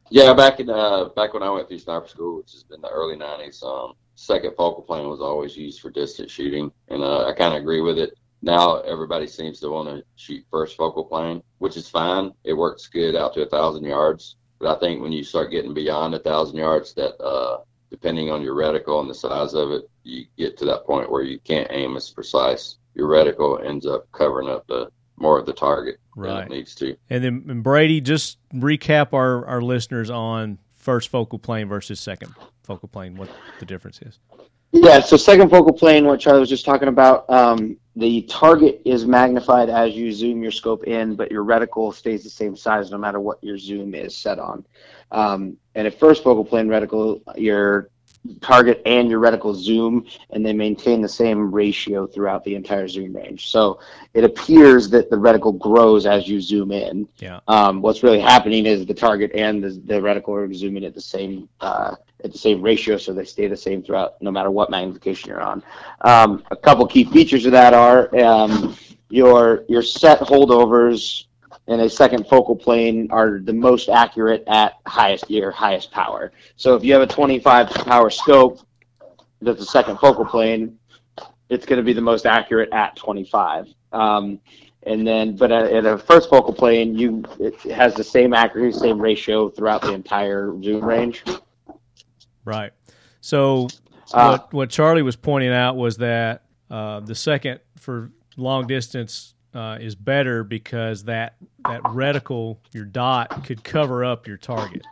Yeah, back in uh, back when I went through sniper school, which has been the early '90s, um, second focal plane was always used for distance shooting, and uh, I kind of agree with it. Now everybody seems to want to shoot first focal plane, which is fine. It works good out to a thousand yards, but I think when you start getting beyond a thousand yards, that uh, depending on your reticle and the size of it, you get to that point where you can't aim as precise. Your reticle ends up covering up the more of the target right. needs to. And then and Brady, just recap our, our listeners on first focal plane versus second focal plane, what the difference is. Yeah, so second focal plane, what Charlie was just talking about, um, the target is magnified as you zoom your scope in, but your reticle stays the same size no matter what your zoom is set on. Um, and at first focal plane reticle, your target and your reticle zoom and they maintain the same ratio throughout the entire zoom range. So it appears that the reticle grows as you zoom in. Yeah. Um, what's really happening is the target and the, the reticle are zooming at the same uh, at the same ratio, so they stay the same throughout, no matter what magnification you're on. Um, a couple key features of that are um, your your set holdovers and a second focal plane are the most accurate at highest your highest power. So if you have a 25 power scope that's a second focal plane, it's going to be the most accurate at 25. Um, and then, but at, a first focal plane, you it has the same accuracy, same ratio throughout the entire zoom range. Right. So uh, what what Charlie was pointing out was that uh, the second for long distance uh, is better because that that reticle, your dot, could cover up your target.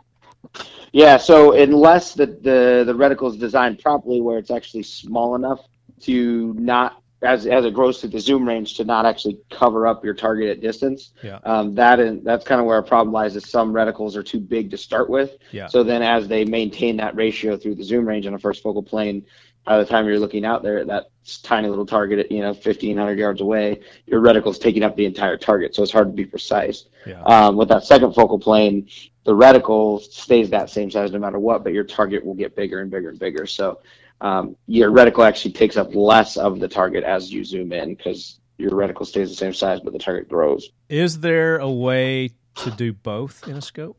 Yeah, so unless the, the, the reticle is designed properly where it's actually small enough to not as as it grows to the zoom range to not actually cover up your target at distance. Yeah. Um, that and that's kind of where our problem lies. Is some reticles are too big to start with. Yeah. So then, as they maintain that ratio through the zoom range on a first focal plane, by the time you're looking out there at that tiny little target at you know 1500 yards away your reticle's taking up the entire target so it's hard to be precise. Yeah. um, with that second focal plane the reticle stays that same size no matter what but your target will get bigger and bigger and bigger. So um, your reticle actually takes up less of the target as you zoom in because your reticle stays the same size but the target grows. Is there a way to do both in a scope?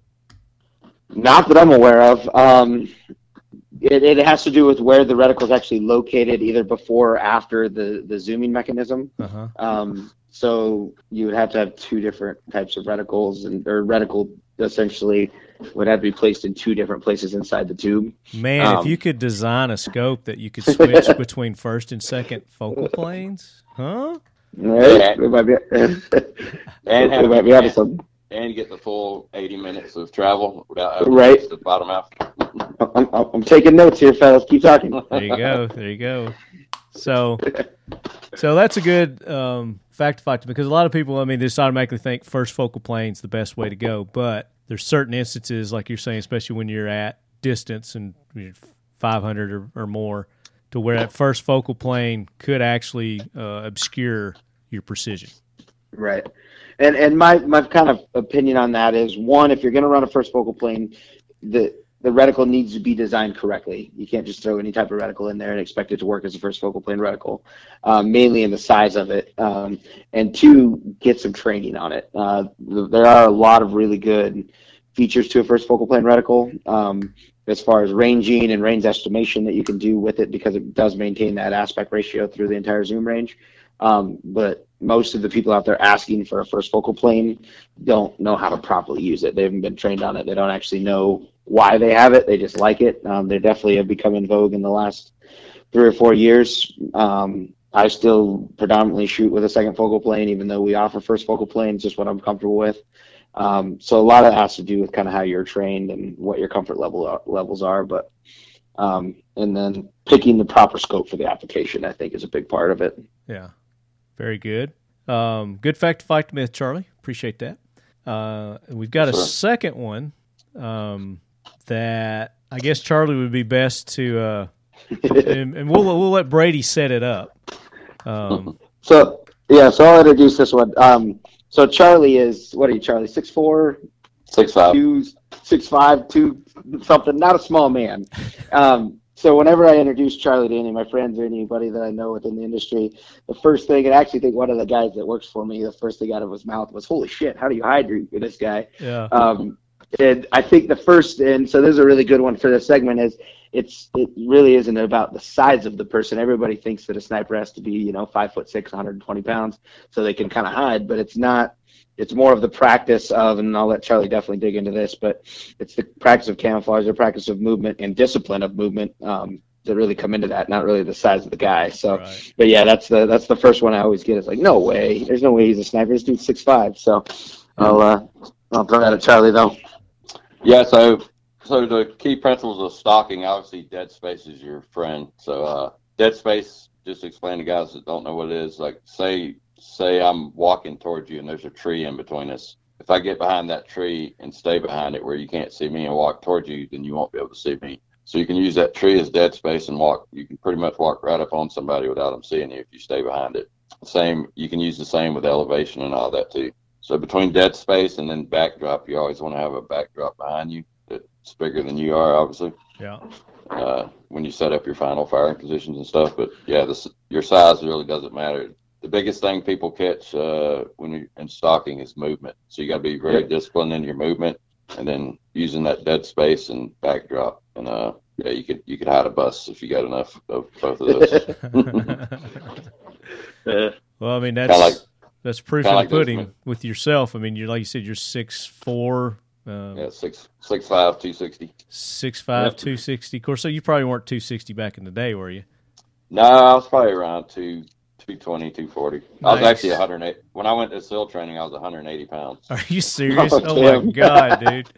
Not that i'm aware of. Um, it, it has to do with where the reticle is actually located, either before or after the, the zooming mechanism. Uh-huh. Um, so you would have to have two different types of reticles, and or reticle essentially would have to be placed in two different places inside the tube. Man, um, if you could design a scope that you could switch between first and second focal planes, huh? It might be, and it might be something and get the full 80 minutes of travel without having right. to the bottom half. I'm, I'm, I'm, taking notes here, fellas. Keep talking. There you go. There you go. So, so that's a good um, fact to fact because a lot of people, I mean, just automatically think first focal plane is the best way to go, but there's certain instances, like you're saying, especially when you're at distance and 500 or, or more, to where that first focal plane could actually uh, obscure your precision. Right. And and my, my kind of opinion on that is one, if you're going to run a first focal plane, the the reticle needs to be designed correctly. You can't just throw any type of reticle in there and expect it to work as a first focal plane reticle, um, mainly in the size of it. Um, and two, get some training on it. Uh, there are a lot of really good features to a first focal plane reticle um, as far as ranging and range estimation that you can do with it because it does maintain that aspect ratio through the entire zoom range. Um, but most of the people out there asking for a first focal plane don't know how to properly use it. They haven't been trained on it. They don't actually know why they have it. They just like it. Um, they definitely have become in vogue in the last three or four years. Um, I still predominantly shoot with a second focal plane, even though we offer first focal planes, just what I'm comfortable with. Um, so a lot of that has to do with kind of how you're trained and what your comfort level are, levels are. But um, and then picking the proper scope for the application, I think, is a big part of it. Yeah, very good. Um, good fact to fight myth, Charlie. Appreciate that. Uh, we've got a second one um, that I guess Charlie would be best to, uh, and, and we'll we'll let Brady set it up. Um, So yeah, so I'll introduce this one. Um, so Charlie is what are you, Charlie? Six four, Six five. two, six five, two something. Not a small man. Um, so whenever I introduce Charlie to any of my friends or anybody that I know within the industry, the first thing, and I actually think one of the guys that works for me, the first thing out of his mouth was, "Holy shit, how do you hide your, this guy?" yeah, Um, and I think the first, and so this is a really good one for this segment, is it's it really isn't about the size of the person. Everybody thinks that a sniper has to be, you know, five foot six, 120 pounds, so they can kind of hide, but it's not. It's more of the practice of, and I'll let Charlie definitely dig into this, but it's the practice of camouflage, the practice of movement, and discipline of movement um, that really come into that, not really the size of the guy. So, right. but yeah, that's the that's the first one I always get. It's like, no way, there's no way he's a sniper. This dude's six five. So, I'll uh, I'll throw that at Charlie though. Yeah, so so the key principles of stalking, obviously dead space is your friend. So uh dead space, just explain to guys that don't know what it is, like say say I'm walking towards you and there's a tree in between us. If I get behind that tree and stay behind it where you can't see me and walk towards you, then you won't be able to see me. So you can use that tree as dead space and walk. You can pretty much walk right up on somebody without them seeing you if you stay behind it. Same, you can use the same with elevation and all that too. So between dead space and then backdrop, you always want to have a backdrop behind you that's bigger than you are, obviously, yeah, uh, when you set up your final firing positions and stuff. But yeah, this, your size really doesn't matter. The biggest thing people catch uh, when you're in stalking is movement. So you got to be very Yep. disciplined in your movement, and then using that dead space and backdrop. And uh, yeah, you could you could hide a bus if you got enough of both of those. Well, I mean that's like- that's proof kinda in like the pudding men. with yourself. I mean, you're like you said, you're six four, um, yeah, six six five two sixty. six five, Yep. two sixty. Of course, so you probably weren't two sixty back in the day, were you? No, I was probably around two. 220, 240. I was actually 108. When I went to SEAL training, I was 180 pounds. Are you serious? Oh, Oh, my god, dude!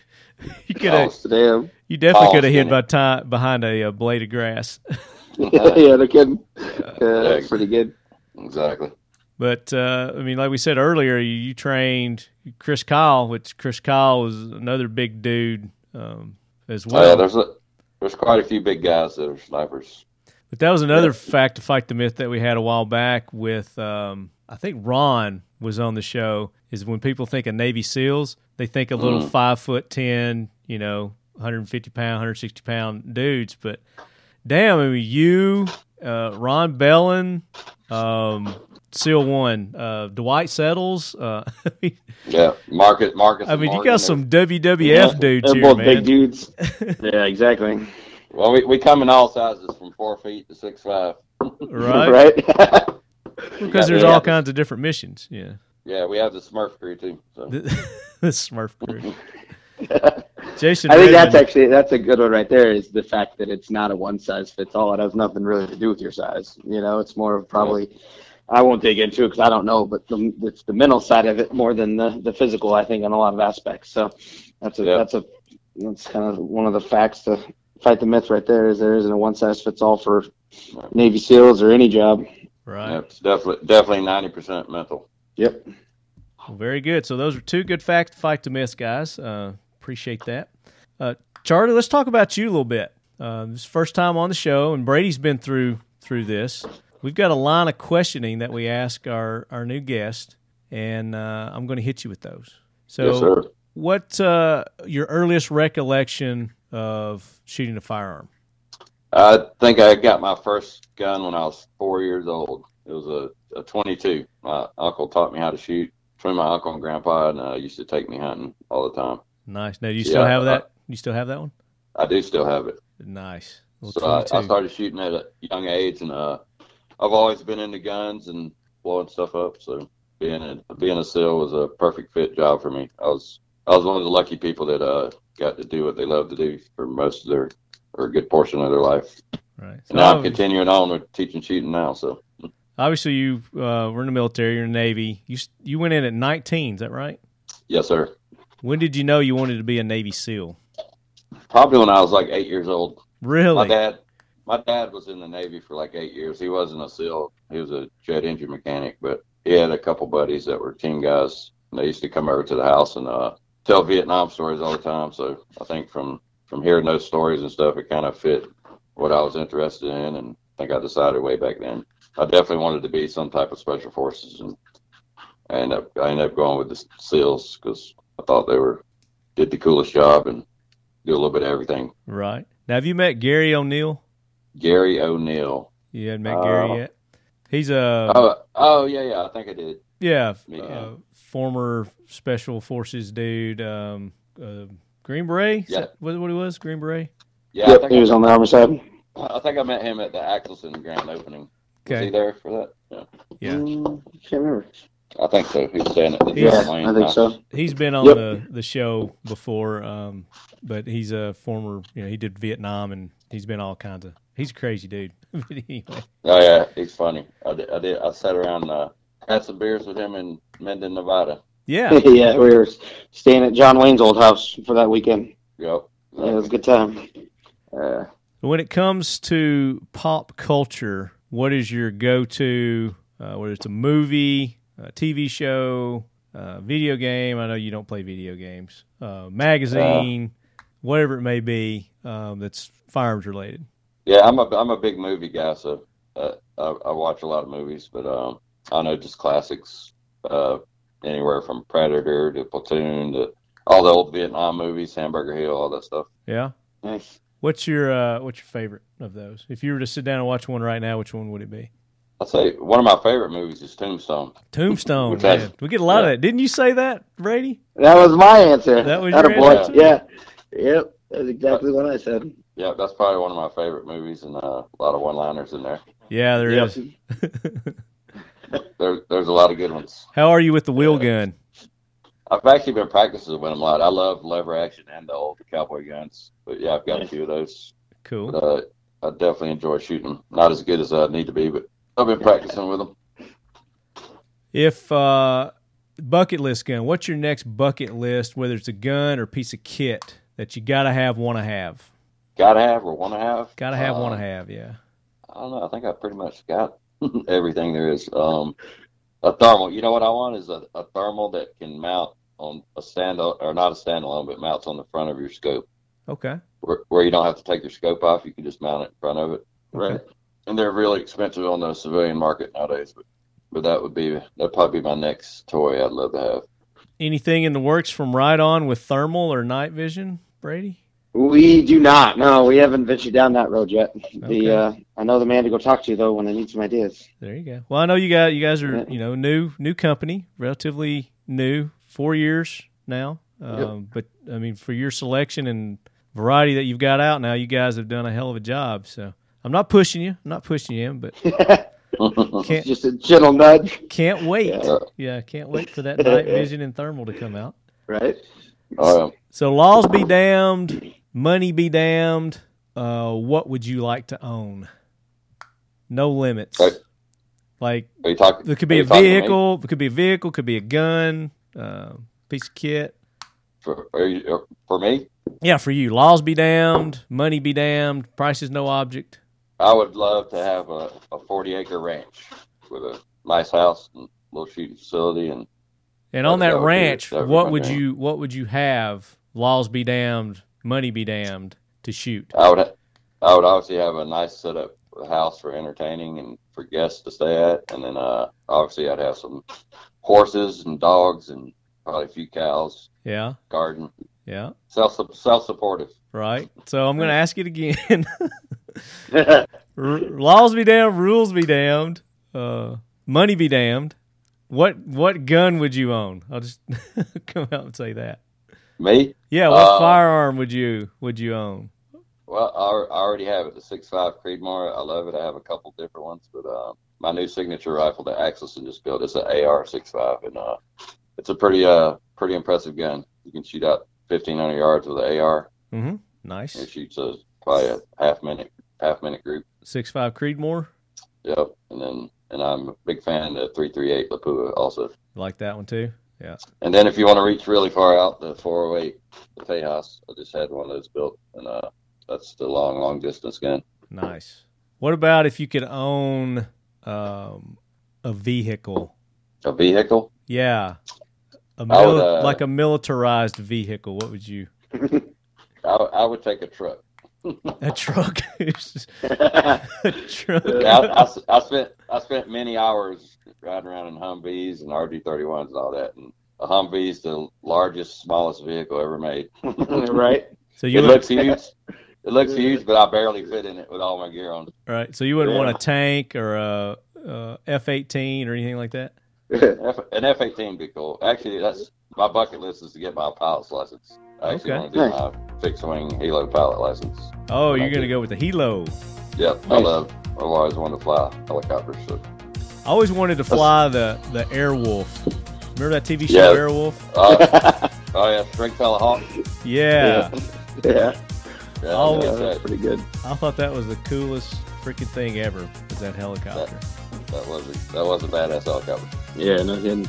You could have, Oh, damn. you definitely oh, could have hid skinny. by time behind a, uh blade of grass. yeah, no kidding. Yeah, that's pretty good. Exactly. But uh, I mean, like we said earlier, you, you trained Chris Kyle, which Chris Kyle was another big dude um, as Oh, well. yeah, there's a, there's quite a few big guys that are snipers. But that was another fact to fight the myth that we had a while back with um, I think Ron was on the show. Is when people think of Navy SEALs, they think of little Mhm. five foot ten, you know, 150 pound, 160 pound dudes. But damn, I mean, you, uh, Ron Bellin, um, SEAL One, uh, Dwight Settles. Uh, Yeah, Marcus. Marcus. I mean, you got some WWF Yeah, dudes They're here, both man. big dudes. yeah, exactly. Well, we, we come in all sizes, from four feet to six five. right? Right? Because there's Yeah. all kinds of different missions. Yeah, Yeah, we have the Smurf crew too. So the, the Smurf crew. Jason, I think that's actually that's a good one right there. Is the fact that it's not a one size fits all. It has nothing really to do with your size. You know, it's more of probably. I won't dig into it because I don't know, but the, it's the mental side of it more than the, the physical. I think in a lot of aspects. So that's a Yeah. that's a that's kind of one of the facts to fight the myth right there. Is there isn't a one size fits all for Navy SEALs or any job. right. yeah, it's definitely definitely ninety percent mental. Yep. Well, very good. So those are two good facts to fight the myth, guys. Uh, appreciate that. Uh, Charlie, let's talk about you a little bit. Uh, this is the first time on the show, and Brady's been through through this. We've got a line of questioning that we ask our, our new guest, and uh, I'm going to hit you with those. So, yes, sir. what uh, your earliest recollection of shooting a firearm? I think I got my first gun when I was four years old. It was a, a 22. My uncle taught me how to shoot between my uncle and grandpa, and uh, used to take me hunting all the time. Nice. Now, do you still Yeah, have I- that? You still have that one? I do still have it. Nice. Little So I, I started shooting at a young age, and uh, I've always been into guns and blowing stuff up. So being a being a SEAL was a perfect fit job for me. I was I was one of the lucky people that uh, got to do what they love to do for most of their or a good portion of their life. right. So And now I'm continuing on with teaching shooting now. So obviously, you uh, were in the military. You're in the Navy. You you went in at 19. Is that right? yes, sir. When did you know you wanted to be a Navy SEAL? Probably when I was like eight years old. Really? My dad, my dad was in the Navy for like eight years. He wasn't a SEAL. He was a jet engine mechanic, but he had a couple buddies that were team guys. And they used to come over to the house and uh, tell Vietnam stories all the time. So I think from from hearing those stories and stuff, it kind of fit what I was interested in, and I think I decided way back then. I definitely wanted to be some type of special forces, and I ended up I ended up going with the SEALs because I thought they were did the coolest job and do a little bit of everything. Right. Now, have you met Gary O'Neill? Gary O'Neill. You hadn't met Uh, Gary yet. He's a Oh, oh yeah, yeah. I think I did. Yeah, Yeah. uh, former special forces dude. Um, uh, Green Beret. Yeah. that what, what he was? Green Beret. Yeah, yep, I think he was on the armor side. I, I think I met him at the Axelson grand opening. Was Okay. he there for that? Yeah, Yeah. Mm, can't remember. I think so. He was staying at the Yeah, John Yeah, Wayne I think house. so. He's been on Yep. the, the show before, um, but he's a former. You know, he did Vietnam, and he's been all kinds of. He's a crazy dude. But anyway, Oh yeah, he's funny. I did. I, did, I sat around, uh, had some beers with him in Mendon, Nevada. yeah, yeah, we were staying at John Wayne's old house for that weekend. Yep. Yeah, it was a good time. Uh, When it comes to pop culture, what is your go-to? Uh, whether it's a movie, a TV show, uh, video game. I know you don't play video games. Uh, magazine, whatever it may be, um, that's firearms related. yeah, I'm a I'm a big movie guy, so uh, I, I watch a lot of movies, but um, I know just classics, uh, anywhere from Predator to Platoon to all the old Vietnam movies, Hamburger Hill, all that stuff. Yeah. Nice. What's your uh, What's your favorite of those? If you were to sit down and watch one right now, which one would it be? I'd say one of my favorite movies is Tombstone. Tombstone. Which has- we get a lot of yeah. that. Didn't you say that, Brady? That was my answer. That was Atta your boy. answer? Yeah. Yep. That's exactly what I said. Yeah, that's probably one of my favorite movies, and uh, a lot of one-liners in there. Yeah, there Yep. is. There, there's a lot of good ones. How are you with the wheel gun? I've actually been practicing with them a lot. I love lever action and the old cowboy guns, but yeah, I've got a few of those. Cool. But uh, I definitely enjoy shooting. 'em. Not as good as I need to be, but I've been practicing with them. If uh, bucket list gun, what's your next bucket list? Whether it's a gun or piece of kit that you gotta have, want to have, Gotta have or want to have. gotta have, Uh, want to have. Yeah. I don't know. I think I pretty much got everything there is. Um, a thermal. You know what I want is a, a thermal that can mount on a stand or not a standalone, but mounts on the front of your scope, Okay. where, where you don't have to take your scope off. You can just mount it in front of it. Okay. And they're really expensive on the civilian market nowadays. But but that would be that'd probably be my next toy I'd love to have. Anything in the works from Riton with thermal or night vision, Brady? We do not. No, we haven't ventured down that road yet. Okay. The uh, I know the man to go talk to you though when I need some ideas. There you go. Well, I know you got you guys are you know new new company, relatively new, four years now. Um, But I mean, for your selection and variety that you've got out now, you guys have done a hell of a job. So I'm not pushing you. I'm not pushing you, in, but can't Just a gentle nudge, can't wait. Yeah. Yeah, can't wait for that night vision and thermal to come out. right? Um, So laws be damned, money be damned. Uh, what would you like to own? No limits. Right. Like are you talking? there could be a talking to me? vehicle, it could be a vehicle, could be a gun, uh, piece of kit. for, are you, uh, for me. Yeah, for you, laws be damned, money be damned, price is no object. I would love to have a, a 40 acre ranch with a nice house and little shooting facility. And And on That- that, that would be- ranch, that would be what would you what would you have? Laws be damned, money be damned to shoot. I would, I would obviously have a nice setup house for entertaining and for guests to stay at. And then, uh, obviously I'd have some horses and dogs and probably a few cows, Yeah, garden, yeah, self, self supportive. right? So I'm going to ask it again. R- laws be damned, rules be damned, uh, money be damned. What what gun would you own? I'll just come out and say that. Me? Yeah, what Uh, firearm would you would you own? Well, I, I already have it, the six five Creedmoor. I love it. I have a couple different ones, but uh, my new signature rifle that Axelson just built is an AR six five, and uh, it's a pretty uh pretty impressive gun. You can shoot out fifteen hundred yards with an AR. Mm-hmm. Nice. It shoots a probably a half minute half minute group. Six five Creedmoor. Yep, and then and I'm a big fan of the three three eight Lapua also. Like that one too. Yeah. And then if you want to reach really far out, the 408, the CheyTac, I just had one of those built, and uh, that's the long, long distance gun. Nice. What about if you could own um, a vehicle? A vehicle? Yeah. A I mil- would, uh, like a militarized vehicle. What would you? I, I would take a truck. A truck. a truck. Yeah, I, I, I spent I spent many hours riding around in Humvees and RG31s and all that, and a Humvee is the largest, smallest vehicle ever made. right. So you It would, looks huge. It looks huge, but I barely fit in it with all my gear on. right. So you wouldn't want a tank or a, a F eighteen or anything like that. An F eighteen would be cool. Actually, that's my bucket list is to get my pilot's license. I actually Okay. want to do my fixed wing helo pilot license. Oh, you're gonna go with the Helo. Yep, I love. I've always wanted to fly helicopters. So. I always wanted to fly the the Airwolf. Remember that TV show Yeah. Airwolf? Uh, oh yeah, Stringfellow Hawk. Yeah. yeah. Yeah, Oh, I Yeah, like that's that. pretty good. I thought that was the coolest freaking thing ever. Was that helicopter? that was a, that was a badass helicopter. Yeah, no kidding.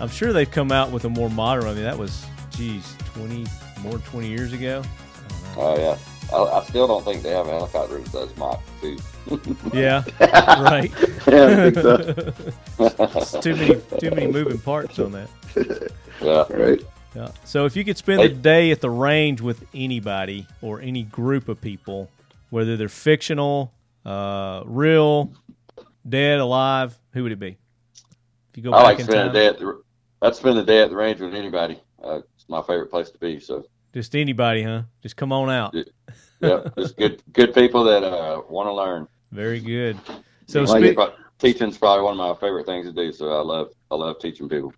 I'm sure they've come out with a more modern. I mean, that was, geez, 20 more 20 years ago. I don't know. Oh yeah, I, I still don't think they have a helicopter that does Mach two. Yeah, right. Yeah, so. It's too many too many moving parts on that. yeah, Right. Yeah. So if you could spend the day at the range with anybody or any group of people, whether they're fictional, uh, real, dead, alive, who would it be? If you go I back like in spending time, the day at the. I'd spend the day at the range with anybody. Uh, it's my favorite place to be. So just anybody, huh? Just come on out. yeah, just good good people that uh, want to learn. Very good. So, Like spe- Teaching's probably one of my favorite things to do. So I love I love teaching people.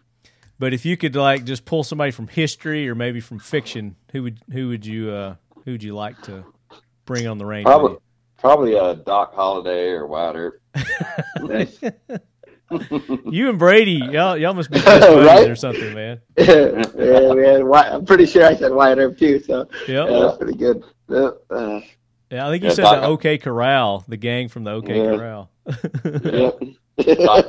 but if you could like just pull somebody from history or maybe from fiction, who would who would you uh, who would you like to bring on the range? Probably probably uh, Doc Holliday or Wyatt Earp. Nice. you? You and Brady, y'all y'all must be best buddies Right? or something, man. yeah, we had, I'm pretty sure I said Wyatt Earp too, so Yep. yeah, that's pretty good. Yeah, uh, Yeah, I think you Yeah, said Doc- the OK Corral, the gang from the OK Yeah. Corral. yeah. Doc,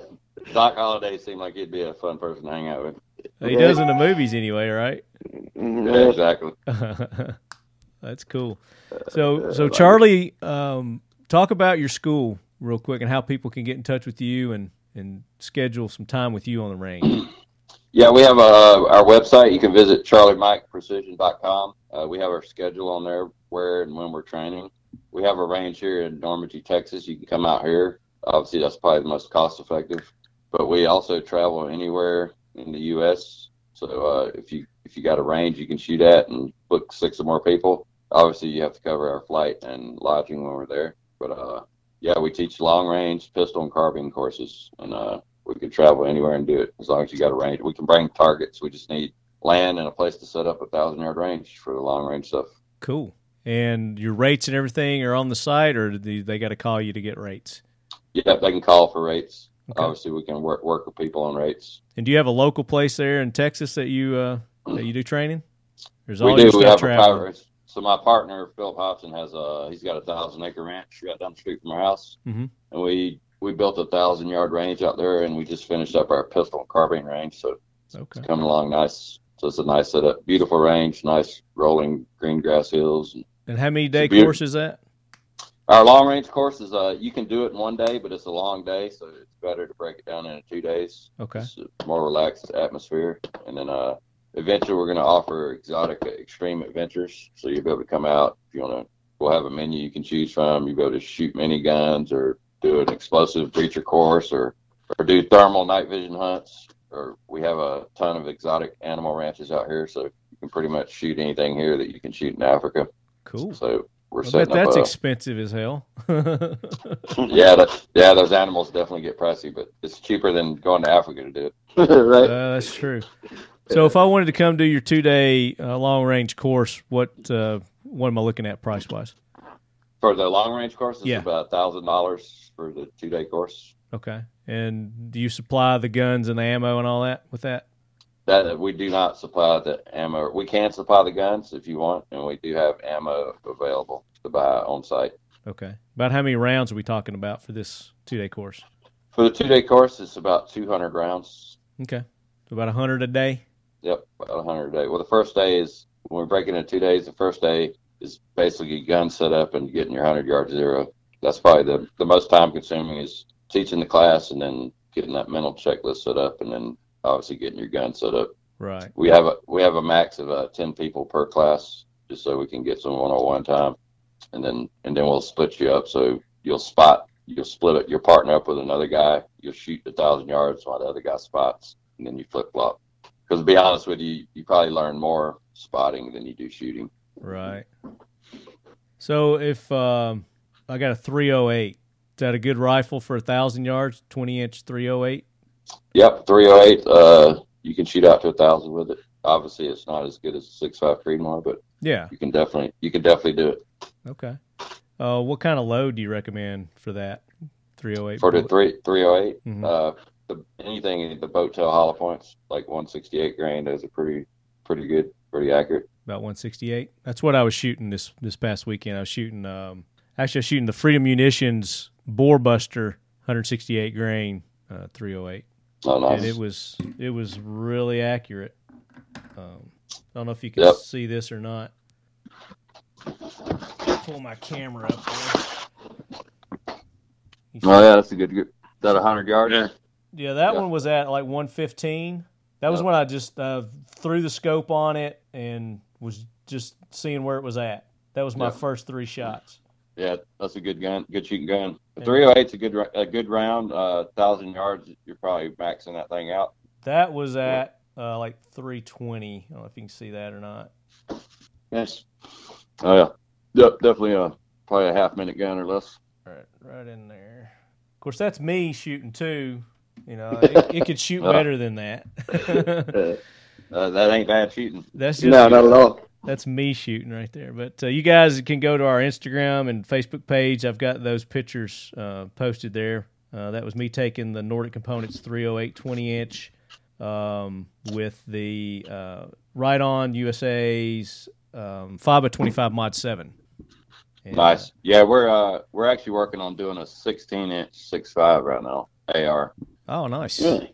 Doc Holliday seemed like he'd be a fun person to hang out with. he does in the movies anyway, right? Yeah, exactly. That's cool. So, so Charlie, um, talk about your school real quick and how people can get in touch with you and and schedule some time with you on the range. Yeah, we have uh, our website. You can visit charliemikeprecision.com. Uh, we have our schedule on there, where and when we're training. We have a range here in Normangee, Texas. You can come out here. Obviously, that's probably the most cost effective. But we also travel anywhere in the U.S. So uh, if you if you got a range you can shoot at and book six or more people, obviously you have to cover our flight and lodging when we're there. But uh, yeah, we teach long range pistol and carbine courses, and uh, we can travel anywhere and do it as long as you got a range. We can bring targets. We just need land and a place to set up a thousand yard range for the long range stuff. Cool. And your rates and everything are on the site, or do they got to call you to get rates? Yeah, they can call for rates. Okay. Obviously, we can work work with people on rates. And do you have a local place there in Texas that you uh, that you do training? There's we all do. We have traveling. a power. So my partner Philip Hobson has a. He's got a thousand acre ranch right down the street from our house, Mhm. and we we built a thousand yard range out there, and we just finished up our pistol and carbine range. So Okay. coming along nice. So it's a nice setup, beautiful range, nice rolling green grass hills. And how many day course is that? Our long range course is uh you can do it in one day, but it's a long day, so it's better to break it down into two days. Okay. It's a more relaxed atmosphere, and then uh eventually we're going to offer exotic extreme adventures, so you'll be able to come out if you want to. We'll have a menu you can choose from. You'll be able to shoot mini guns or do an explosive breacher course or or do thermal night vision hunts. Or we have a ton of exotic animal ranches out here, so you can pretty much shoot anything here that you can shoot in Africa. Cool. So we're I bet setting that's up. A, expensive as hell. yeah, that, yeah, those animals definitely get pricey, but it's cheaper than going to Africa to do it. right. Uh, that's true. So if I wanted to come do your two day uh, long range course, what uh, what am I looking at price wise? For the long range course, it's Yeah. about thousand dollars for the two day course. Okay. And do you supply the guns and the ammo and all that with that? That we do not supply the ammo. We can supply the guns if you want, and we do have ammo available to buy on site. Okay. About how many rounds are we talking about for this two day course? For the two day course, it's about two hundred rounds. Okay. So about a hundred a day. Yep, about 100 a day. Well, the first day is when we're breaking into two days. The first day is basically gun set up and getting your 100 yard zero. That's probably the, the most time consuming is teaching the class and then getting that mental checklist set up and then obviously getting your gun set up. Right. We have a we have a max of uh, 10 people per class just so we can get some one on one time, and then and then we'll split you up. So you'll spot you'll split it, your partner up with another guy. You'll shoot a thousand yards while the other guy spots, and then you flip flop. Because to be honest with you, you probably learn more spotting than you do shooting. Right. So if um, I got a 308, is that a good rifle for a thousand yards? 20 inch 308. Yep, 308. Uh, you can shoot out to a thousand with it. Obviously, it's not as good as a 6.5 Creedmoor, but Yeah. you can definitely you can definitely do it Okay. Uh, what kind of load do you recommend for that 308? for the three 308. Mhm. Uh, the, anything the boat tail hollow points like 168 grain, those are pretty pretty good, pretty accurate. About 168. That's what I was shooting this this past weekend. I was shooting. Um, actually, I was shooting the Freedom Munitions Bore Buster 168 grain uh, 308. Oh, nice. and it was it was really accurate. Um, I don't know if you can Yep. see this or not. Pull my camera up there. Oh yeah, that's a good. good that a hundred yards. Yeah. Yeah, that Yeah. one was at like 115. That was Yep. when I just uh, threw the scope on it and was just seeing where it was at. That was my Yep. first three shots. Yeah, that's a good gun, good shooting gun. The Yeah. 308's a good a good round. Uh, thousand yards, you're probably maxing that thing out. That was at uh, like 320. I don't know if you can see that or not. Yes. Oh yeah, yep, definitely a probably a half minute gun or less. Right, right in there. Of course, that's me shooting too. You know, it, it could shoot better than that. Uh, that ain't bad shooting. that's just No, not at all. that's me shooting right there. But uh, you guys can go to our Instagram and Facebook page. I've got those pictures uh, posted there. Uh, that was me taking the Nordic Components 308 20 inch um, with the uh, Riton USA's um, 5 25 Mod 7. And, Nice. Yeah, we're uh we're actually working on doing a 16 inch 6.5 right now. AR. Oh, nice. Really?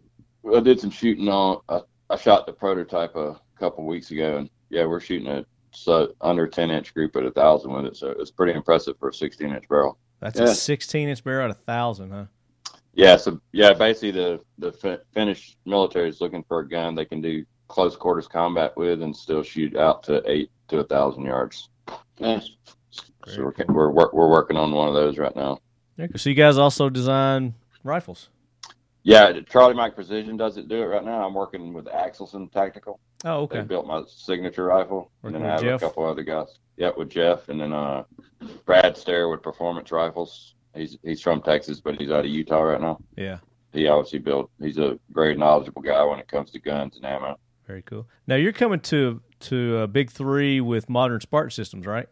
I did some shooting on. I, I shot the prototype a couple weeks ago, and yeah, we're shooting a so under 10 inch group at a thousand with it. So it's pretty impressive for a 16 inch barrel. That's Yeah. a 16 inch barrel at a thousand, huh? Yeah, so yeah, basically the the fi- Finnish military is looking for a gun they can do close quarters combat with and still shoot out to eight to a thousand yards. Yes. So we're we're wor- we're working on one of those right now. Yeah, so you guys also design rifles. Yeah, Charlie Mike Precision doesn't do it right now. I'm working with Axelson Tactical. Oh, okay. They built my signature rifle, and then I have Jeff? a couple other guys. Yep, with Jeff, and then uh, Brad Stair with Performance Rifles. He's he's from Texas, but he's out of Utah right now. Yeah, He obviously built. He's a very knowledgeable guy when it comes to guns and ammo. very cool. Now you're coming to to a big three with modern Spartan systems, right?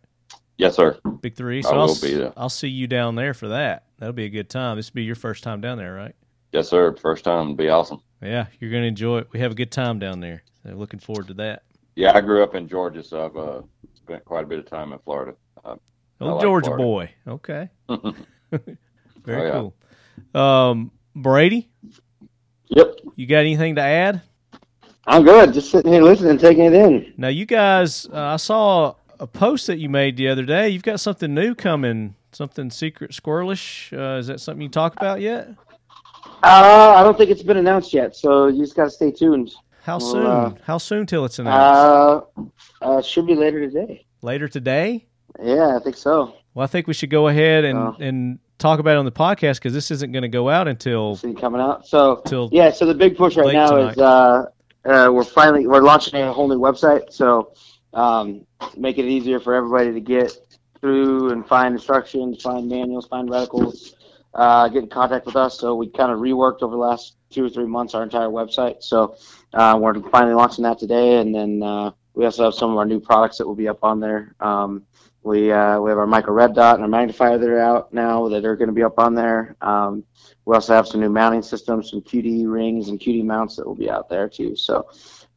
Yes, sir. Big three. I So will I'll, be there. I'll see you down there for that. That'll be a good time. This will be your first time down there, right? Yes, sir. First time would be awesome. Yeah, you're gonna enjoy it. We have a good time down there. So looking forward to that. Yeah, I grew up in Georgia, so I've uh, spent quite a bit of time in Florida. Uh, Oh, like Georgia Florida. boy. Okay, very Oh, cool. Um, Brady, Yep. you got anything to add? I'm good. Just sitting here listening, taking it in. Now, you guys, uh, I saw a post that you made the other day. You've got something new coming, something secret squirrelish. Uh, is that something you talk about yet? Uh, I don't think it's been announced yet, so you just got to stay tuned. How Well, soon? uh, How soon till it's announced? Uh, uh, should be later today. Later today? Yeah, I think so. Well, I think we should go ahead and, Oh. and talk about it on the podcast because this isn't going to go out until See coming out. So till yeah, so the big push right now tonight. is uh, uh, we're finally we're launching a whole new website. So um, making it easier for everybody to get through and find instructions, find manuals, find reticles, uh, get in contact with us. So we kind of reworked over the last two or three months our entire website. So uh, we're finally launching that today, and then uh, we also have some of our new products that will be up on there. Um, we uh, we have our micro red dot and our magnifier that are out now that are going to be up on there. Um, we also have some new mounting systems, some QD rings and QD mounts that will be out there too. So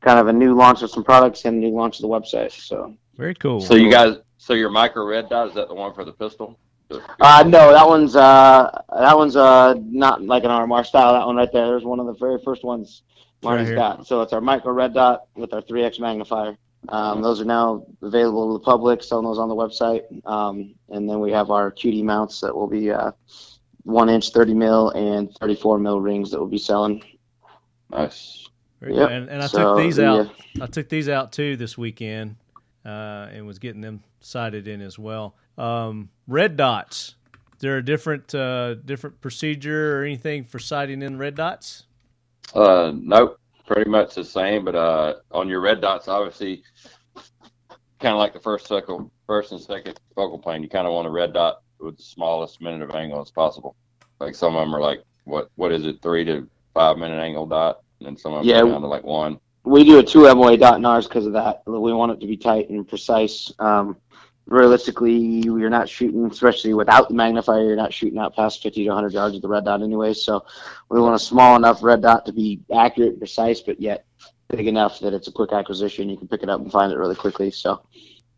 kind of a new launch of some products and a new launch of the website. So Very cool. So you guys, so your micro red dot is that the one for the pistol? Uh, no, that one's uh, that one's uh, not like an RMR style. That one right there. There's one of the very first ones Marty's here. got. So it's our micro red dot with our 3x magnifier. Um, those are now available to the public. Selling those on the website. Um, and then we have our QD mounts that will be uh, one inch 30 mil and 34 mil rings that we'll be selling. Nice. Very Yep. And, and I So, took these yeah. out. I took these out too this weekend, uh, and was getting them sighted in as well. Um, red dots. Is there a different uh, different procedure or anything for sighting in red dots? Uh, nope, pretty much the same. But uh, on your red dots, obviously, kind of like the first circle, first and second focal plane, you kind of want a red dot with the smallest minute of angle as possible. Like some of them are like what what is it, three to five minute angle dot, and then some of them Yeah. are down to like one. We do a two MOA dot in ours because of that. We want it to be tight and precise. Um, realistically, you're not shooting, especially without the magnifier, you're not shooting out past 50 to 100 yards with the red dot anyway. So we want a small enough red dot to be accurate and precise, but yet big enough that it's a quick acquisition. You can pick it up and find it really quickly. So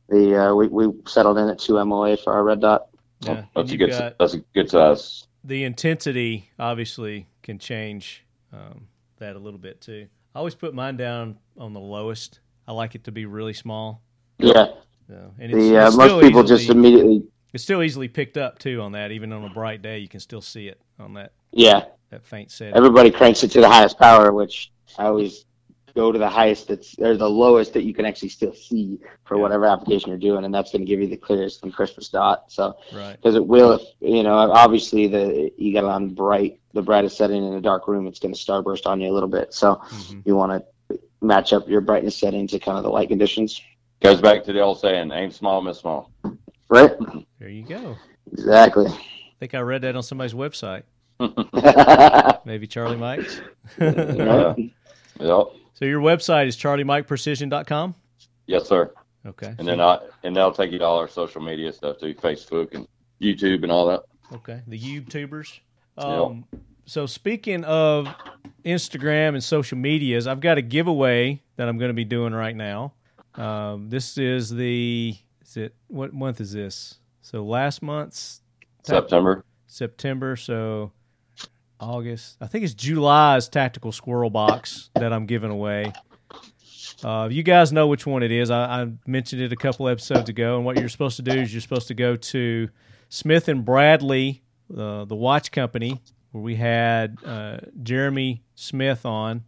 the uh, we, we settled in at two MOA for our red dot. Yeah, That's a good got that's a good size. the intensity. Obviously, can change um, that a little bit too. I always put mine down on the lowest. I like it to be really small. Yeah, So, and the uh, it's most still people just immediately it's still easily picked up too on that. Even on a bright day, you can still see it on that yeah that faint setting. everybody cranks it to the highest power, which I always go to the highest that's or the lowest that you can actually still see for Yeah. whatever application you're doing, and that's going to give you the clearest and crispest dot. So right. because it will, if, you know, obviously the you got it on bright, the brightest setting in a dark room, it's going to starburst on you a little bit. So Mhm. you want to match up your brightness setting to kind of the light conditions, Goes back to the old saying, aim small, miss small. right? There you go. Exactly. I think I read that on somebody's website. Maybe Charlie Mike's. Right. Yep. So your website is charliemikeprecision.com? Yes, sir. Okay. And then I and that'll take you to all our social media stuff too, Facebook and YouTube and all that. Okay. The YouTubers. Um, So speaking of Instagram and social medias, I've got a giveaway that I'm going to be doing right now. Um, this is the is it what month is this? So last month's September. September, so August. I think it's July's tactical squirrel box that I'm giving away. Uh, you guys know which one it is. I, I mentioned it a couple episodes ago, and what you're supposed to do is you're supposed to go to Smith and Bradley, uh, the watch company, where we had uh, Jeremy Smith on,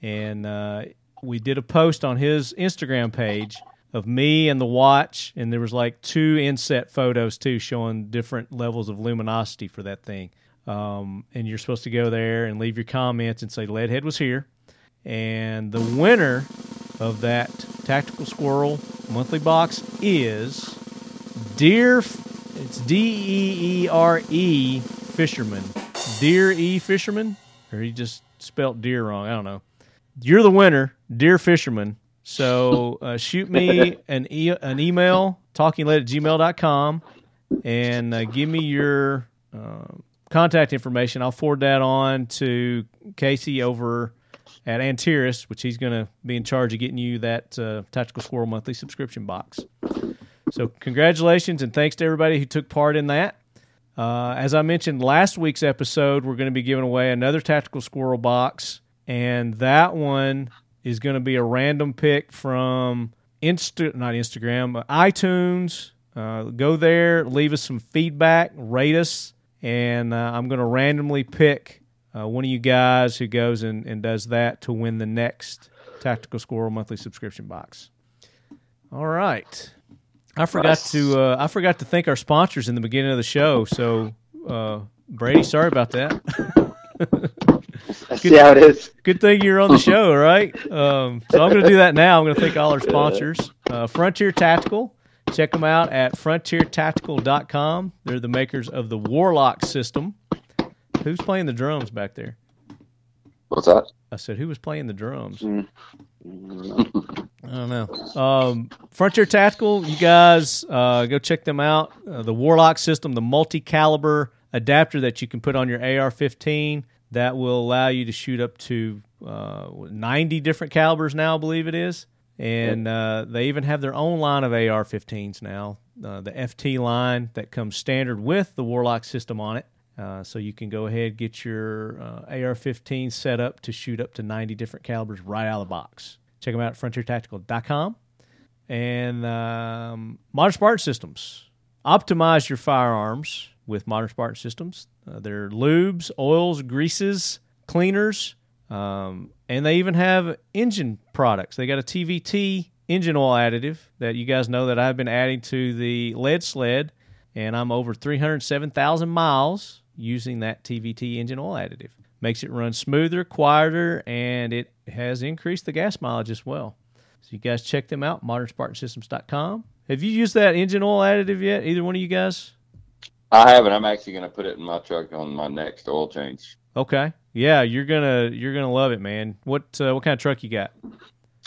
and uh, we did a post on his Instagram page of me and the watch, and there was like two inset photos too, showing different levels of luminosity for that thing. Um, and you're supposed to go there and leave your comments and say Leadhead was here, and the winner of that tactical squirrel monthly box is Deer. It's D E E R E Fisherman. Deer E Fisherman, or he just spelt deer wrong. I don't know. You're the winner, Deer Fisherman. So uh, shoot me an e- an email talkinglead at gmail.com and uh, give me your uh, contact information. I'll forward that on to Casey over at Antiris, which he's going to be in charge of getting you that uh, Tactical Squirrel monthly subscription box. So congratulations and thanks to everybody who took part in that. Uh, as I mentioned last week's episode, we're going to be giving away another Tactical Squirrel box, and that one is going to be a random pick from Insta, not Instagram, iTunes. Uh, go there, leave us some feedback, rate us, and uh, I'm going to randomly pick uh, one of you guys who goes and, and does that to win the next Tactical Squirrel monthly subscription box. All right. I forgot Nice. to uh, I forgot to thank our sponsors in the beginning of the show. So uh, Brady, sorry about that. I see how it is. Good thing you're on the show, all right? Um, so I'm going to do that now. I'm going to thank all our sponsors. uh, Frontier Tactical. Check them out at frontiertactical.com. They're the makers of the Warlock system. Who's playing the drums back there? What's that? I said, who was playing the drums? Mm. I don't know. Um, Frontier Tactical, you guys uh, go check them out. Uh, the Warlock system, the multi caliber adapter that you can put on your AR 15 that will allow you to shoot up to uh, 90 different calibers now, I believe it is. And uh, they even have their own line of AR 15s now, uh, the FT line that comes standard with the Warlock system on it. Uh, so you can go ahead get your uh, AR-15 set up to shoot up to 90 different calibers right out of the box. Check them out at frontiertactical.com. And um, Modern Spartan Systems. Optimize your firearms with Modern Spartan Systems. Uh, they're lubes, oils, greases, cleaners, um, and they even have engine products. They got a TVT engine oil additive that you guys know that I've been adding to the lead sled, and I'm over 307,000 miles using that TVT engine oil additive. Makes it run smoother, quieter, and it has increased the gas mileage as well. So you guys check them out, modernspartansystems.com. Have you used that engine oil additive yet? Either one of you guys? I haven't. I'm actually going to put it in my truck on my next oil change. Okay. Yeah, you're gonna you're gonna love it, man. What uh, what kind of truck you got?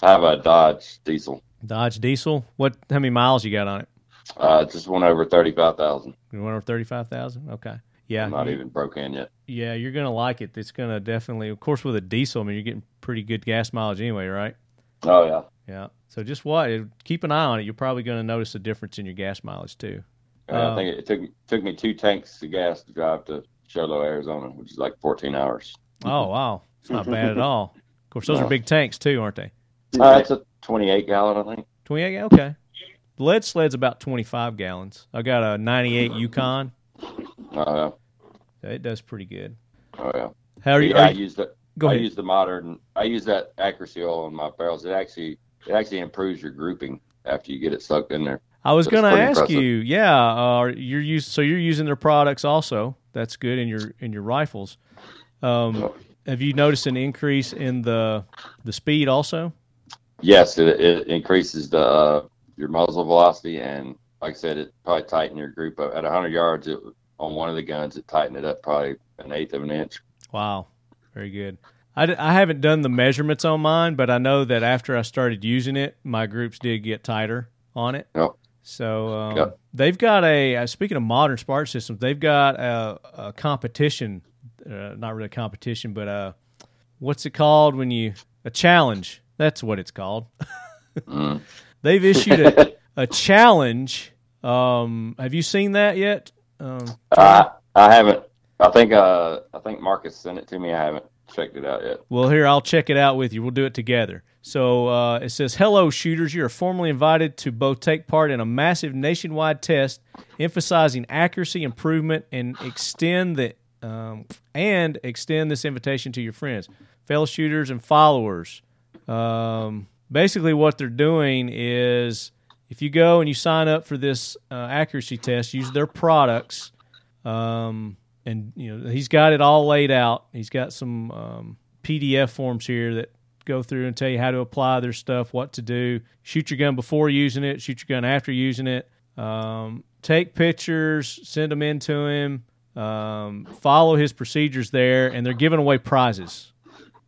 I have a Dodge diesel. Dodge diesel. What? How many miles you got on it? Uh, just went over thirty-five thousand. You went over thirty five thousand. Okay. Yeah. I'm not you- even broke in yet. Yeah, you're gonna like it. It's gonna definitely, of course, with a diesel. I mean, you're getting pretty good gas mileage anyway, right? Oh yeah. Yeah. So just what? Keep an eye on it. You're probably gonna notice a difference in your gas mileage too. I think it took took me two tanks of gas to drive to Charlotte, Arizona, which is like 14 hours. Oh wow, it's not bad at all. Of course, those are big tanks too, aren't they? Uh, it's a 28 gallon, I think. 28. gallon. Okay. The lead sled's about 25 gallons. I got a 98 Yukon. Oh yeah. It does pretty good. Oh yeah. How are you? yeah, are I use that. go I ahead. use the modern. I use that accuracy oil in my barrels. It actually it actually improves your grouping after you get it sucked in there. I was That's going to ask impressive. you. Yeah, uh, you're use so you're using their products also. That's good in your in your rifles. Um, have you noticed an increase in the the speed also? Yes, it, it increases the uh, your muzzle velocity, and like I said, it probably tightened your group up at 100 yards. It, on one of the guns, it tightened it up probably an eighth of an inch. Wow, very good. I, d- I haven't done the measurements on mine, but I know that after I started using it, my groups did get tighter on it. Yep. So um, they've got a uh, speaking of modern Spartan systems, they've got a, a competition, uh, not really a competition, but uh, what's it called when you a challenge? That's what it's called. Mm. They've issued a, a challenge. Um, have you seen that yet? Um, I I haven't. I think uh I think Marcus sent it to me. I haven't checked it out yet. Well, here, I'll check it out with you. We'll do it together. So uh, it says, Hello, shooters. You are formally invited to both take part in a massive nationwide test emphasizing accuracy, improvement, and extend the um, and extend this invitation to your friends, fellow shooters, and followers. Um, basically, what they're doing is if you go and you sign up for this uh, accuracy test, use their products. Um, and you know he's got it all laid out. He's got some um, PDF forms here that go through and tell you how to apply their stuff, what to do. Shoot your gun before using it. Shoot your gun after using it. Um, take pictures, send them in to him. Um, follow his procedures there, and they're giving away prizes.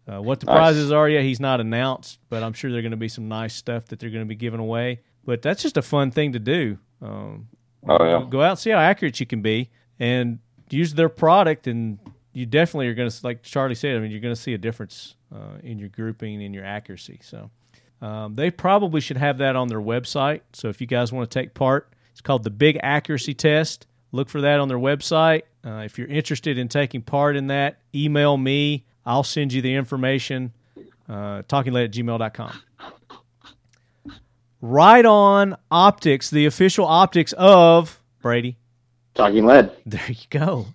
Uh, what the Nice. prizes are yet, he's not announced, but I'm sure they're going to be some nice stuff that they're going to be giving away. But that's just a fun thing to do. Um, Oh yeah. go out and see how accurate you can be and use their product and you definitely are going to like charlie said i mean you're going to see a difference uh, in your grouping and your accuracy. So um, they probably should have that on their website. So if you guys want to take part it's called the big accuracy test. Look for that on their website. Uh, if you're interested in taking part in that email me. I'll send you the information uh, at gmail.com Riton optics the official optics of brady Talking lead. there you go.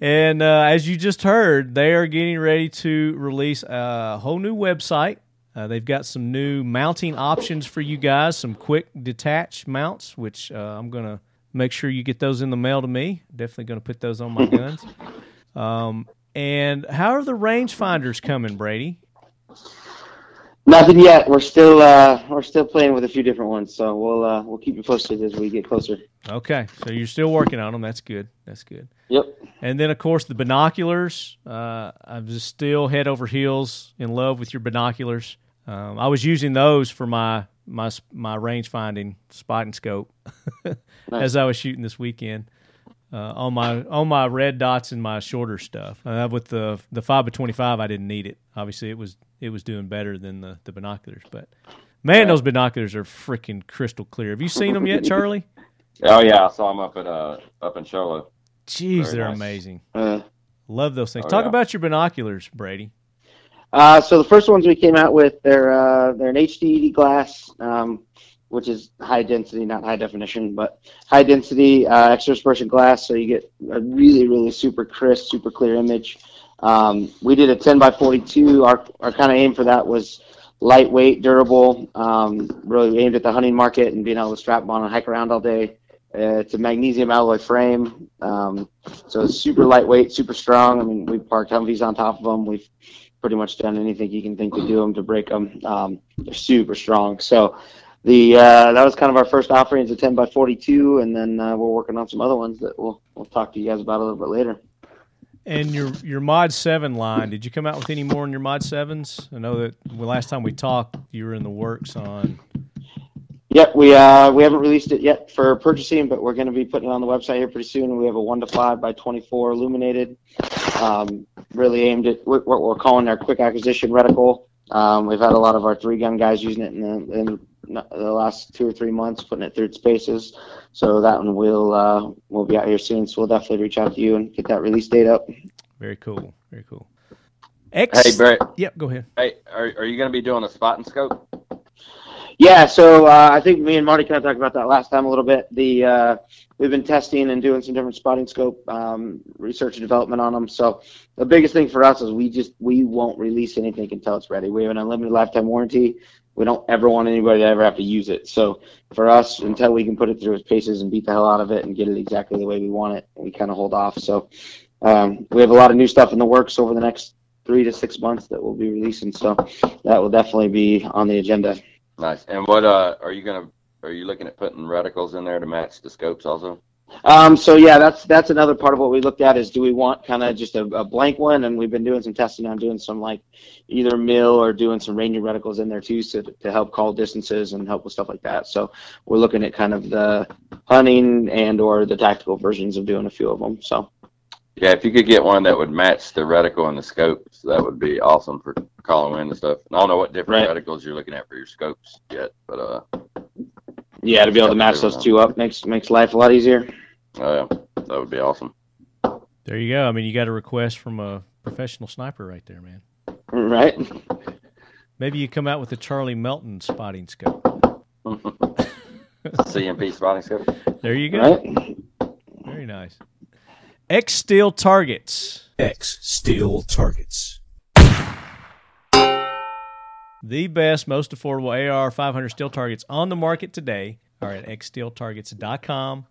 and uh, as you just heard, they are getting ready to release a whole new website. Uh, they've got some new mounting options for you guys, some quick detach mounts, which uh, I'm going to make sure you get those in the mail to me. Definitely going to put those on my guns. Um, and how are the rangefinders coming, Brady? Nothing yet. We're still uh, we're still playing with a few different ones, so we'll uh, we'll keep you posted as we get closer. Okay, so you're still working on them. That's good. That's good. Yep. And then, of course, the binoculars. Uh, I'm just still head over heels in love with your binoculars. Um, I was using those for my my my range finding spotting scope as I was shooting this weekend uh, on my on my red dots and my shorter stuff. Uh, with the the five by twenty five, I didn't need it. Obviously, it was it was doing better than the, the binoculars. But man, those binoculars are freaking crystal clear. Have you seen them yet, Charlie? Oh yeah, I saw them up at uh up in Show Low. Jeez, Very they're nice. amazing. Uh, Love those things. Oh, Talk yeah. about your binoculars, Brady. Uh, so the first ones we came out with, they're uh, they're an HDD glass, um, which is high density, not high definition, but high density uh, extra dispersion glass. So you get a really, really super crisp, super clear image. Um, we did a 10 by 42. Our our kind of aim for that was lightweight, durable, um, really aimed at the hunting market and being able to strap on and hike around all day. Uh, it's a magnesium alloy frame, um, so it's super lightweight, super strong. I mean, we've parked Humvees on top of them. We've pretty much done anything you can think to do them to break them. Um, they're super strong. So the uh, that was kind of our first offering. It's a 10 by 42, and then uh, we're working on some other ones that we'll we'll talk to you guys about a little bit later. And your your Mod Seven line. Did you come out with any more in your Mod Sevens? I know that well, last time we talked, you were in the works on. Yep, we uh, we haven't released it yet for purchasing, but we're going to be putting it on the website here pretty soon. We have a one to five by 24 illuminated, um, really aimed at what we're calling our quick acquisition reticle. Um, we've had a lot of our three gun guys using it in the, in the last two or three months, putting it through its paces. So that one will uh, will be out here soon. So we'll definitely reach out to you and get that release date up. Very cool. Very cool. X. Hey Brett, Yep. Go ahead. hey, are are you gonna be doing a spot and scope? Yeah, so uh, I think me and Marty kind of talked about that last time a little bit. The uh, we've been testing and doing some different spotting scope um, research and development on them. So the biggest thing for us is we just we won't release anything until it's ready. We have an unlimited lifetime warranty. We don't ever want anybody to ever have to use it. So for us, until we can put it through its paces and beat the hell out of it and get it exactly the way we want it, we kind of hold off. So um, we have a lot of new stuff in the works over the next three to six months that we'll be releasing. So that will definitely be on the agenda. Nice. And what uh are you gonna are you looking at putting reticles in there to match the scopes also? Um, so yeah, that's that's another part of what we looked at is do we want kind of just a, a blank one, and we've been doing some testing on doing some like either mil or doing some ranging reticles in there too, so to, to help call distances and help with stuff like that. So we're looking at kind of the hunting and or the tactical versions of doing a few of them. So Yeah, if you could get one that would match the reticle and the scopes, that would be awesome for calling wind and stuff. And I don't know what different Right. reticles you're looking at for your scopes yet, but uh, yeah, to be able to match those two up makes makes life a lot easier. oh yeah, that would be awesome. There you go. I mean, you got a request from a professional sniper right there, man. Right? Maybe you come out with a Charlie Melton spotting scope. CMP spotting scope. There you go. Right? Very nice. X Steel targets. X steel targets. The best, most affordable AR 500 steel targets on the market today are at xsteeltargets.com.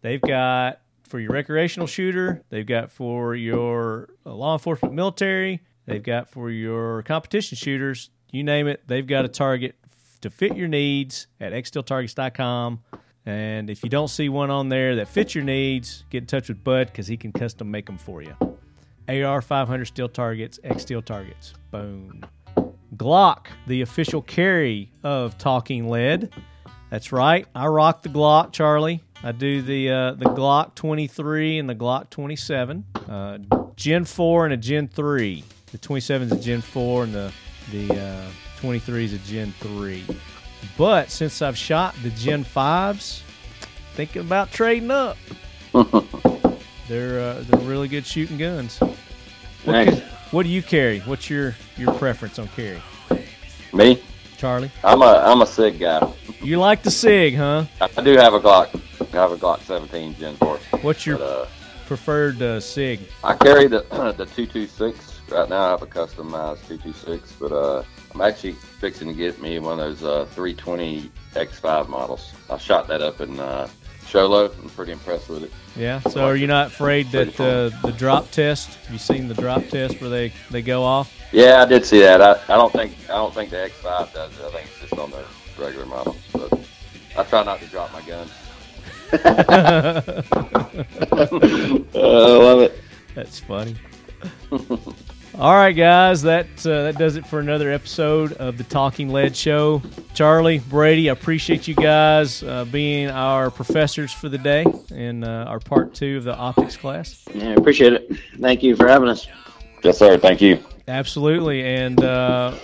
They've got for your recreational shooter, they've got for your law enforcement military, they've got for your competition shooters, you name it, they've got a target to fit your needs at xsteeltargets.com. And if you don't see one on there that fits your needs, get in touch with Bud because he can custom make them for you. AR 500 steel targets, X steel targets. Boom. Glock, the official carry of Talking Lead. That's right. I rock the Glock, Charlie. I do the uh, the Glock 23 and the Glock 27. Uh, Gen 4 and a Gen 3. The 27 is a Gen 4 and the the uh, 23 is a Gen 3. But since I've shot the Gen 5s, thinking about trading up. they're uh, they're really good shooting guns. Nice. What do you carry? What's your your preference on carry, Me, Charlie? I'm a I'm a Sig guy. You like the Sig, huh? I do have a Glock. I have a Glock 17 Gen 4. What's your But, uh, preferred uh, Sig? I carry the the 226 right now. I have a customized 226, but uh, I'm actually fixing to get me one of those uh, 320 X5 models. I shot that up in uh, Show Low. I'm pretty impressed with it. Yeah. So are you not afraid that uh, the drop test? Have you seen the drop test where they, they go off? Yeah, I did see that. I, I don't think I don't think the X5 does it. I think it's just on the regular models. But I try not to drop my gun. Oh, I love it. That's funny. All right, guys, that uh, that does it for another episode of the Talking Lead Show. Charlie, Brady, I appreciate you guys uh, being our professors for the day in uh, our part two of the optics class. Yeah, appreciate it. Thank you for having us. Yes, sir. Thank you. Absolutely, and uh,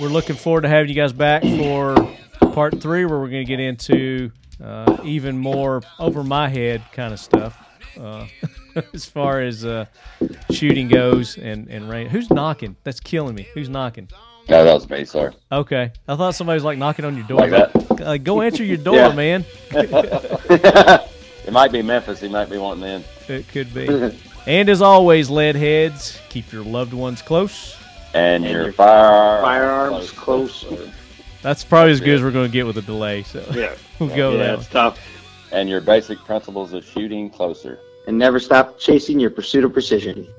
we're looking forward to having you guys back for part three, where we're going to get into uh, even more over my head kind of stuff. Uh, as far as uh, shooting goes and, and rain. Who's knocking? That's killing me. Who's knocking? No, that was me, sir. Okay. I thought somebody was like knocking on your door. Like that. Like, go answer your door, Yeah. man. It might be Memphis. He might be wanting in. It could be. and as always, lead heads, keep your loved ones close. And, And your, your fire firearms close. That's probably as good as we're going to get with a delay. So Yeah. we'll go with yeah, that. it's tough. And your basic principles of shooting closer. And never stop chasing your pursuit of precision.